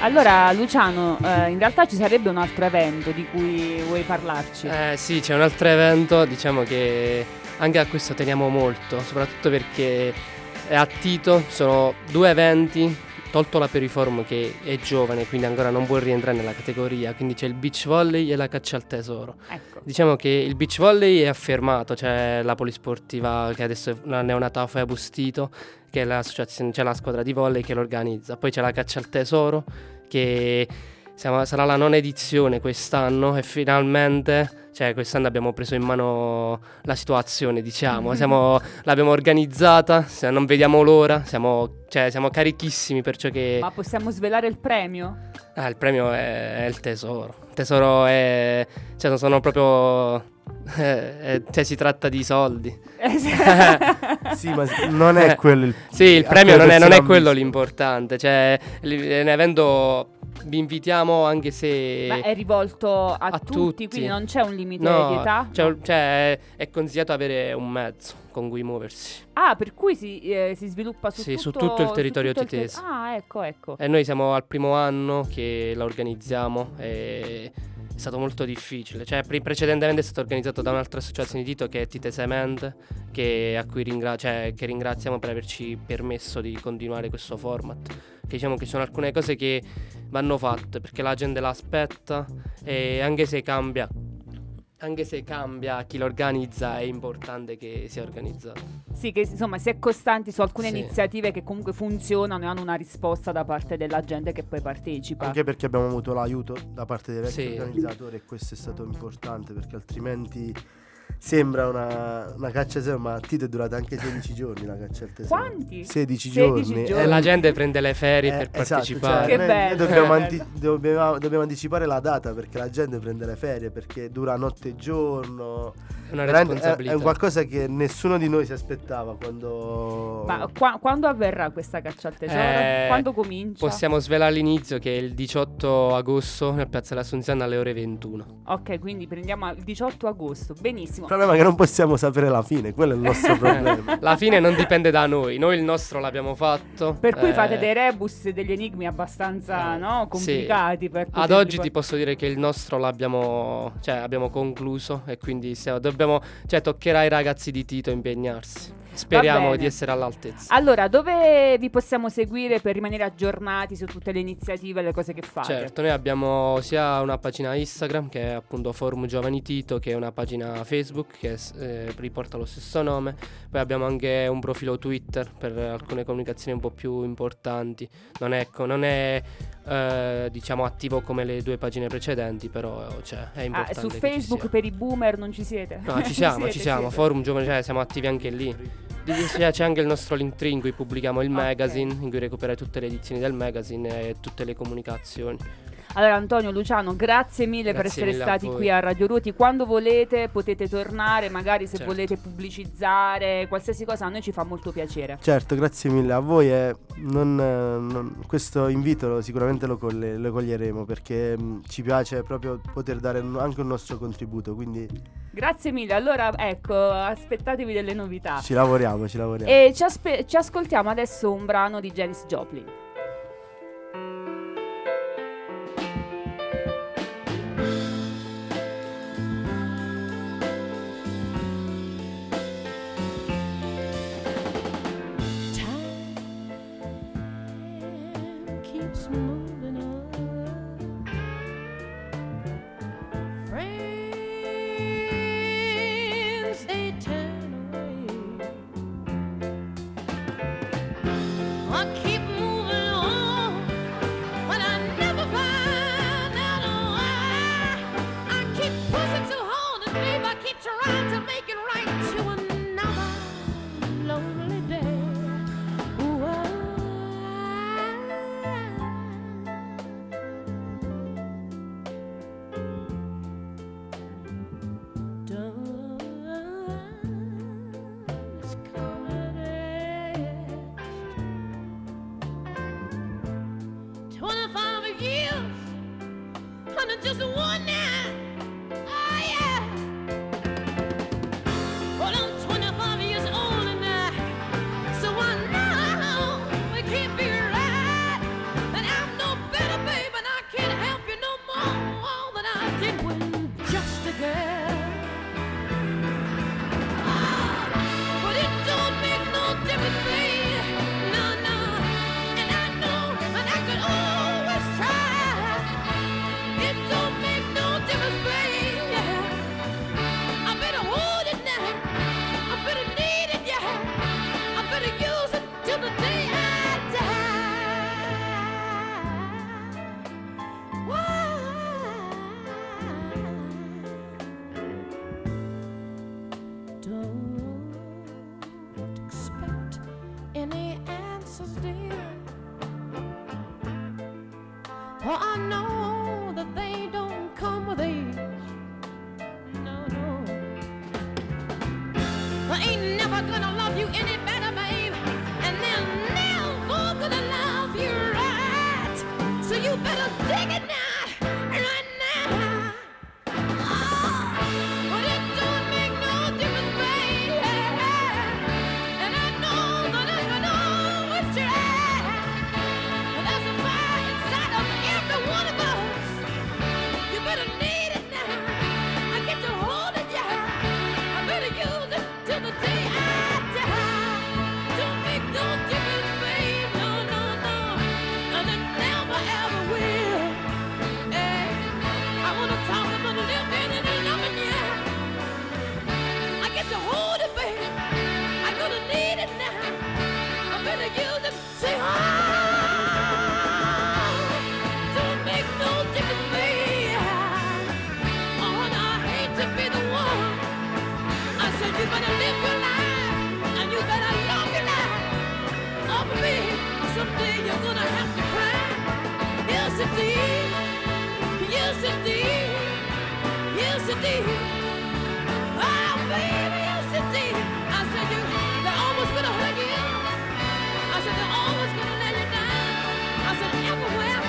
Allora, Luciano, eh, in realtà ci sarebbe un altro evento di cui vuoi parlarci. Eh sì, c'è un altro evento, diciamo che anche a questo teniamo molto, soprattutto perché è a Tito, sono due eventi tolto la Periform che è giovane, quindi ancora non può rientrare nella categoria, quindi c'è il beach volley e la caccia al tesoro. Ecco. Diciamo che il beach volley è affermato, c'è la polisportiva che adesso è la neonata Fea Bustito, che è l'associazione, c'è la squadra di volley che lo organizza, poi c'è la caccia al tesoro che siamo- sarà la nona edizione quest'anno e finalmente, cioè quest'anno abbiamo preso in mano la situazione, diciamo, Siamo- l'abbiamo organizzata, se- non vediamo l'ora, siamo, cioè, siamo carichissimi perciò che... Ma possiamo svelare il premio? Ah, il premio è, è il tesoro. Il tesoro è. Cioè, sono proprio. Eh, eh, cioè, si tratta di soldi. Sì, ma non è quello il- Sì, il premio non è, non è quello l'importante. Cioè, un evento. Vi invitiamo anche se. Ma è rivolto a, a tutti, tutti. quindi non c'è un limite No, di età? cioè, cioè, è consigliato avere un mezzo con cui muoversi. Ah, per cui si, eh, si sviluppa su, Sì, su tutto, tutto il territorio tutto il ter- titese. ah, ecco, ecco. E noi siamo al primo anno che la organizziamo e è stato molto difficile. Cioè, pre- precedentemente è stato organizzato da un'altra associazione di Tito che è Tite Cement, che, ringra- cioè, che ringraziamo per averci permesso di continuare questo format. Che diciamo che sono alcune cose che vanno fatte perché la gente l'aspetta e anche se cambia. Anche se cambia chi lo organizza, è importante che sia organizzato. Sì, che insomma si è costanti su alcune Sì. iniziative che comunque funzionano e hanno una risposta da parte della gente che poi partecipa. Anche perché abbiamo avuto l'aiuto da parte dei vecchi Sì. organizzatori e questo è stato importante perché altrimenti sembra una, una caccia al tesoro, ma a Tito è durata anche 16 giorni la caccia al tesoro. Quanti? 16, 16 giorni. giorni. Eh, la gente prende le ferie eh, per esatto, partecipare. cioè, Che noi- noi bello. dobbiamo, anti- dobbiamo- dobbiamo anticipare la data perché la gente prende le ferie perché dura notte e giorno. È una responsabilità. È, un qualcosa che nessuno di noi si aspettava quando. Ma qua- quando avverrà questa caccia al tesoro? Eh, quando comincia? Possiamo svelare l'inizio che è il 18 agosto nel Piazza dell'Assunzione alle ore 21. Ok, quindi prendiamo il 18 agosto. Benissimo. Il problema è che non possiamo sapere la fine, quello è il nostro problema. La fine non dipende da noi, noi il nostro l'abbiamo fatto. Per cui eh, fate dei rebus e degli enigmi abbastanza no, sì. complicati. per Ad poterli oggi poi- ti posso dire che il nostro l'abbiamo, cioè, abbiamo concluso e quindi stiamo- dobbiamo, cioè, toccherà ai ragazzi di Tito impegnarsi. Speriamo di essere all'altezza. Allora, dove vi possiamo seguire per rimanere aggiornati su tutte le iniziative e le cose che fate? Certo, noi abbiamo sia una pagina Instagram che è appunto Forum Giovani Tito, che è una pagina Facebook che eh, riporta lo stesso nome. Poi abbiamo anche un profilo Twitter per alcune comunicazioni un po' più importanti. Non è, non è eh, diciamo attivo come le due pagine precedenti, però cioè, è Ah, importante. su che ci Facebook per i boomer non ci siete? No, ci siamo, siete, ci siamo. siete. Forum Giovani, cioè, siamo attivi anche lì. Di- c'è anche il nostro Linktree in cui pubblichiamo il magazine, in cui recuperai tutte le edizioni del magazine e tutte le comunicazioni. Allora Antonio, Luciano, grazie mille per Grazie essere mille stati qui a Radio Ruoti. Quando volete potete tornare, magari se Certo. volete pubblicizzare, qualsiasi cosa a noi ci fa molto piacere. Certo, grazie mille a voi e non, non- questo invito sicuramente lo, colle- lo coglieremo perché mh, ci piace proprio poter dare anche un nostro contributo, quindi Grazie mille. Allora, ecco, aspettatevi delle novità. ci lavoriamo, ci lavoriamo. E ci, aspe- ci ascoltiamo adesso un brano di Janis Joplin. You're gonna have to cry. Oh, baby. I said you, they're always gonna hurt you. I said they're gonna let you down. I said everywhere,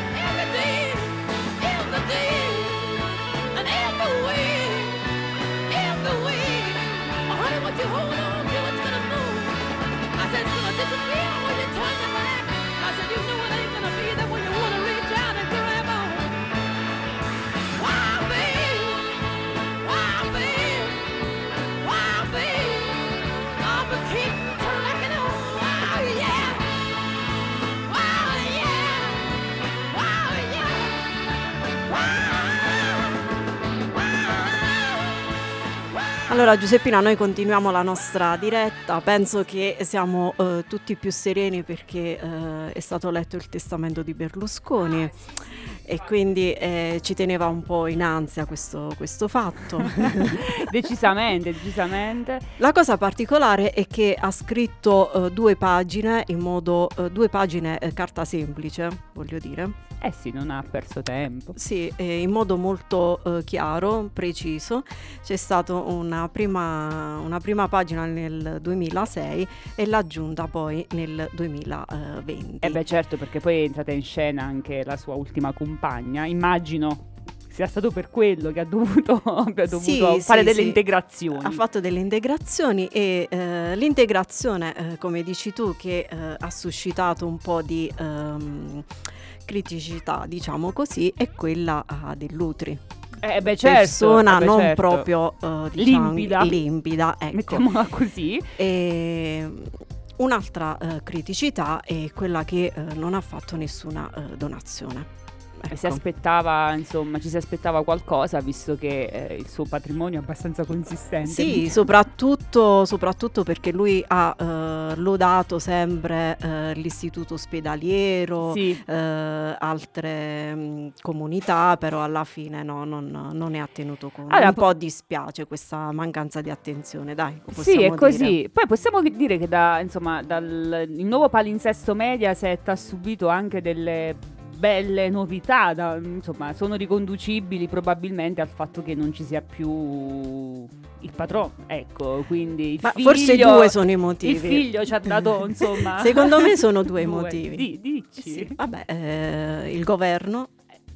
and. Oh, honey, what you hold on to, it's gonna move. I said it's gonna disappear when you turn your back. Allora Giuseppina, noi continuiamo la nostra diretta, penso che siamo eh, tutti più sereni perché eh, è stato letto il testamento di Berlusconi e quindi eh, ci teneva un po' in ansia questo, questo fatto. decisamente, decisamente. La cosa particolare è che ha scritto eh, due pagine in modo, eh, due pagine eh, carta semplice, voglio dire. Eh sì, non ha perso tempo. Sì, eh, in modo molto eh, chiaro, preciso. C'è stata una prima, una prima pagina nel 2006 e l'aggiunta poi nel 2020. Eh beh certo, perché poi è entrata in scena anche la sua ultima compagna. Immagino sia stato per quello che ha dovuto, abbia dovuto Sì, fare sì, delle sì. integrazioni. Ha fatto delle integrazioni e eh, l'integrazione, eh, come dici tu, che eh, ha suscitato un po' di ehm, criticità, diciamo così, è quella ah, dell'Utri. Eh beh certo, persona eh beh, non certo. proprio eh, diciamo, Limpida. limpida, ecco. Mettiamola così. E un'altra eh, criticità è quella che eh, non ha fatto nessuna eh, donazione. Si Ecco. aspettava, insomma, ci si aspettava qualcosa visto che eh, il suo patrimonio è abbastanza consistente. Sì, soprattutto, soprattutto perché lui ha eh, lodato sempre eh, l'istituto ospedaliero, Sì. eh, altre mh, comunità, però alla fine no, non, non ne ha tenuto conto. Allora, Un po- dispiace questa mancanza di attenzione, dai. Sì, è così. dire. Poi possiamo dire che da, insomma, dal, il nuovo palinsesto Mediaset ha subito anche delle belle novità, da- insomma, sono riconducibili probabilmente al fatto che non ci sia più il patrono, ecco, quindi Ma figlio, forse due sono i motivi. Il figlio ci ha dato, insomma... Secondo me sono due i motivi. Di- dici? Sì, vabbè, eh, il governo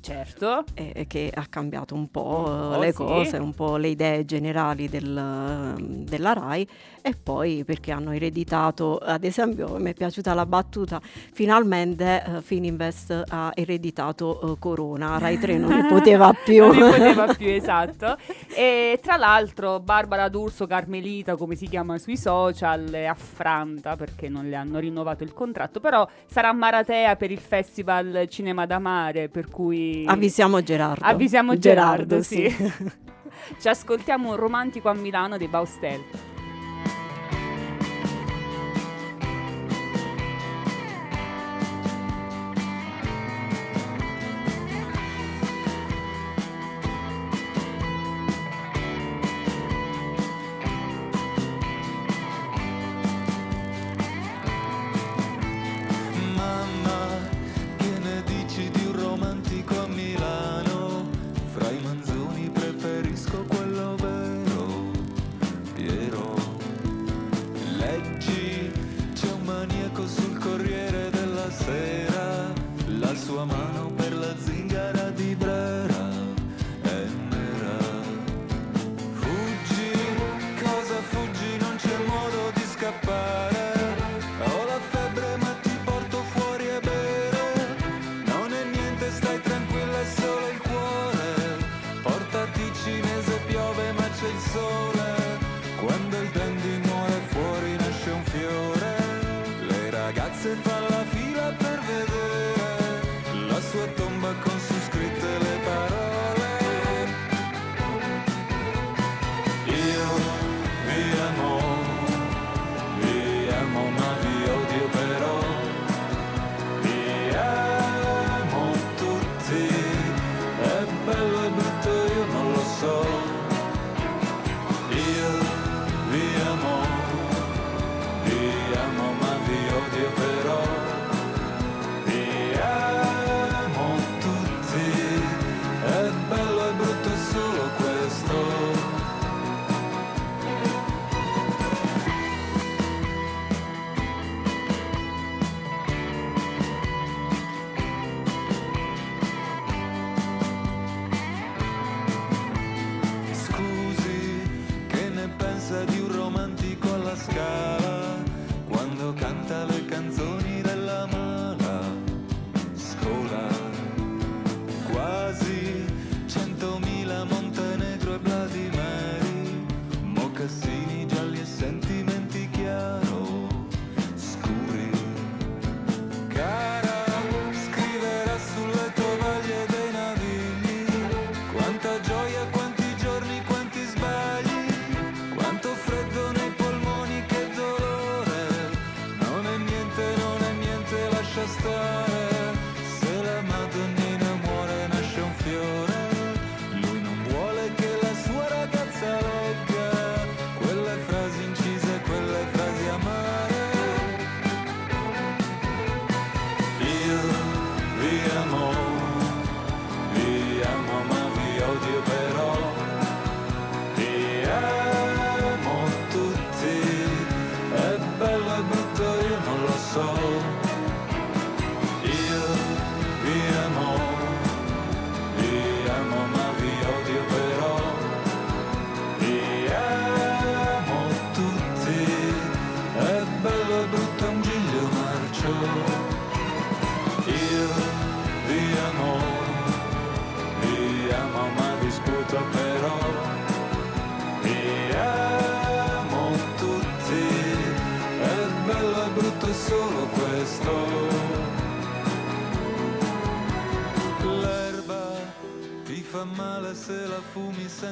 Certo. eh, che ha cambiato un po' eh, po', le sì. cose, un po' le idee generali del, della RAI e poi perché hanno ereditato, ad esempio mi è piaciuta la battuta, finalmente eh, Fininvest ha ereditato eh, Corona, Rai 3 non ne poteva più. non ne poteva più, esatto. E tra l'altro Barbara D'Urso Carmelita, come si chiama sui social, è affranta perché non le hanno rinnovato il contratto, però sarà Maratea per il Festival Cinema da Mare, per cui... Avvisiamo Gerardo. Avvisiamo Gerardo, sì. sì. Ci ascoltiamo un romantico a Milano dei Baustel.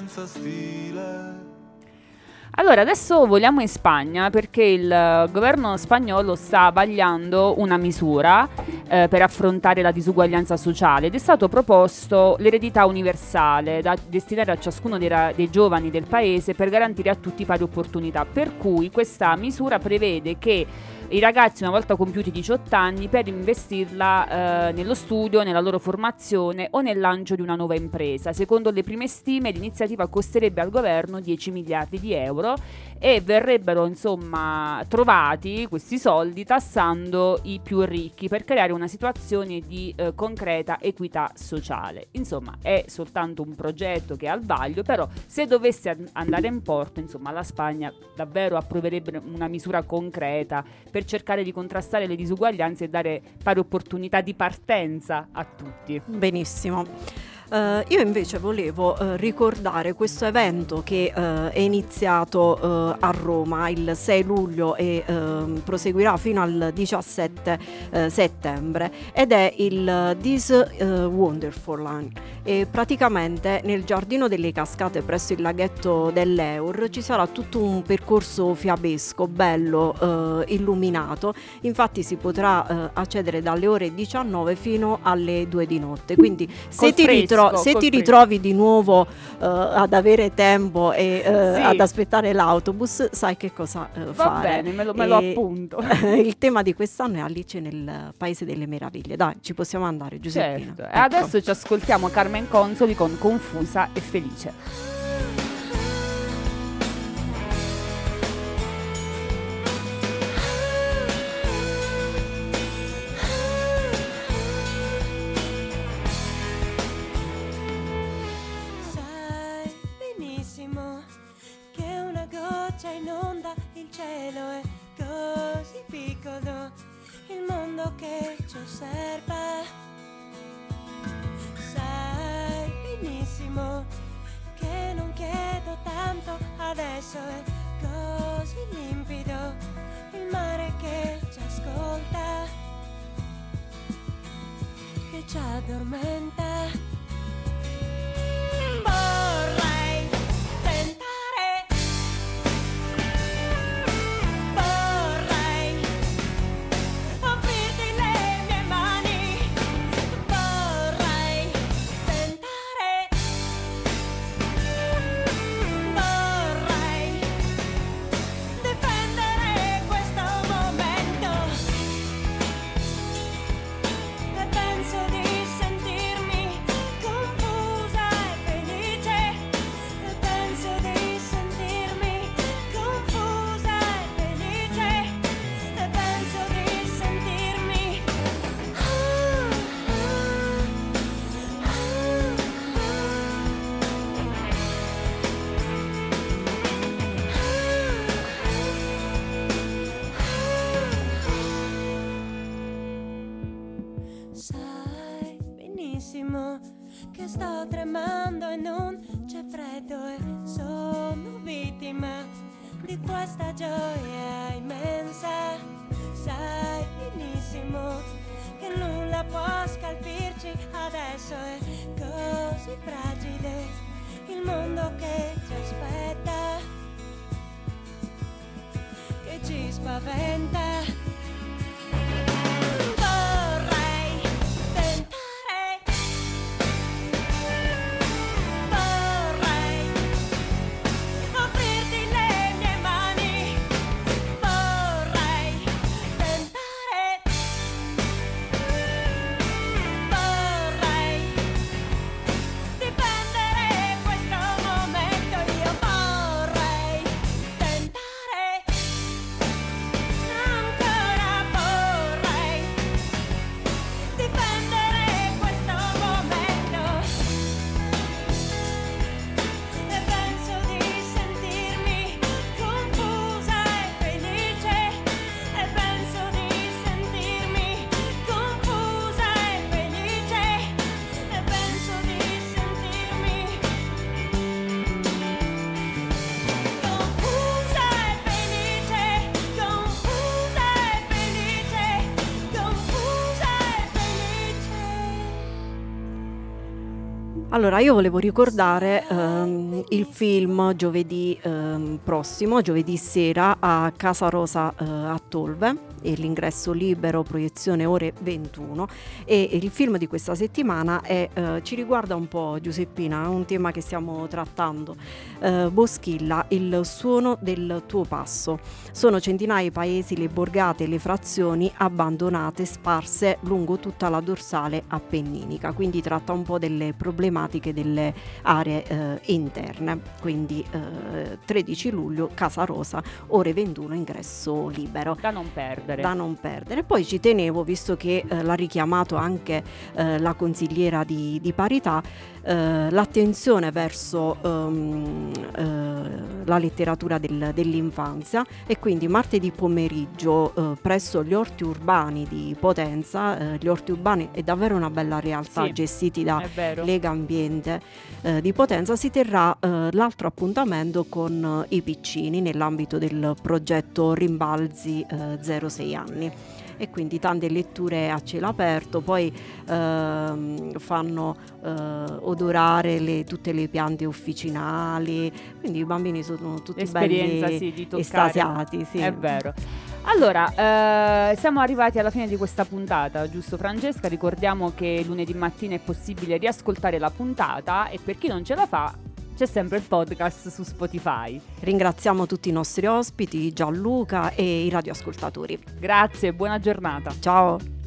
Senza stile. Allora, adesso voliamo in Spagna perché il eh, governo spagnolo sta vagliando una misura eh, per affrontare la disuguaglianza sociale ed è stato proposto l'eredità universale da destinare a ciascuno dei, ra- dei giovani del paese per garantire a tutti pari opportunità. Per cui questa misura prevede che i ragazzi una volta compiuti 18 anni per investirla eh, nello studio, nella loro formazione o nel lancio di una nuova impresa. Secondo le prime stime l'iniziativa costerebbe al governo 10 miliardi di euro e verrebbero insomma trovati questi soldi tassando i più ricchi per creare una situazione di eh, concreta equità sociale. Insomma, è soltanto un progetto che è al vaglio, però se dovesse an- andare in porto, insomma, la Spagna davvero approverebbe una misura concreta per cercare di contrastare le disuguaglianze e dare pari opportunità di partenza a tutti. Benissimo. Eh, io invece volevo eh, ricordare questo evento che eh, è iniziato a Roma il 6 luglio e ehm, proseguirà fino al 17 eh, settembre ed è il This Wonderful e praticamente nel giardino delle cascate presso il laghetto dell'Eur ci sarà tutto un percorso fiabesco bello illuminato. Infatti si potrà accedere dalle ore 19 fino alle 2 di notte. Quindi se Col ti, ritro- fresco, se ti ritrovi di nuovo eh, ad avere tempo e eh, Sì. ad aspettare l'autobus sai che cosa eh, Va fare bene, me lo- me lo appunto. il tema di quest'anno è Alice nel Paese delle Meraviglie dai ci possiamo andare Giuseppina Certo. E Ecco. adesso ci ascoltiamo Carmen Consoli con Confusa e Felice. cielo è così piccolo, il mondo che ci osserva. Sai benissimo che non chiedo tanto, adesso è così limpido, il mare che ci ascolta, che ci addormenta. Borra benissimo che sto tremando e non c'è freddo e sono vittima di questa gioia immensa. Sai benissimo che nulla può scalfirci adesso è così fragile il mondo che ci aspetta, che ci spaventa. Allora, io volevo ricordare ehm, il film giovedì ehm, prossimo, giovedì sera a Casa Rosa eh, a Tolve, e l'ingresso libero, proiezione ore 21 e il film di questa settimana è, eh, ci riguarda un po' Giuseppina, un tema che stiamo trattando. Eh, Boschilla, il suono del tuo passo. Sono centinaia i paesi, le borgate le frazioni abbandonate, sparse lungo tutta la dorsale appenninica, quindi tratta un po' delle problematiche delle aree eh, interne. Quindi eh, 13 luglio, Casa Rosa, ore 21, ingresso libero. Da non perdere. Da non perdere. Poi ci tenevo, visto che eh, l'ha richiamato anche eh, la consigliera di, di parità, eh, l'attenzione verso ehm, eh, la letteratura del- dell'infanzia e quindi martedì pomeriggio eh, presso gli orti urbani di Potenza, eh, gli orti urbani è davvero una bella realtà Sì, gestiti da. Lega Ambiente eh, di Potenza, si terrà l'altro appuntamento con i piccini nell'ambito del progetto Rimbalzi eh, 06 anni e quindi tante letture a cielo aperto, poi ehm, fanno eh, odorare le- tutte le piante officinali, quindi i bambini sono tutti L'esperienza belli sì, di toccare. estasiati. Sì. È vero. Allora, eh, siamo arrivati alla fine di questa puntata, giusto Francesca? Ricordiamo che lunedì mattina è possibile riascoltare la puntata e per chi non ce la fa c'è sempre il podcast su Spotify. Ringraziamo tutti i nostri ospiti, Gianluca e i radioascoltatori. Grazie, buona giornata. Ciao.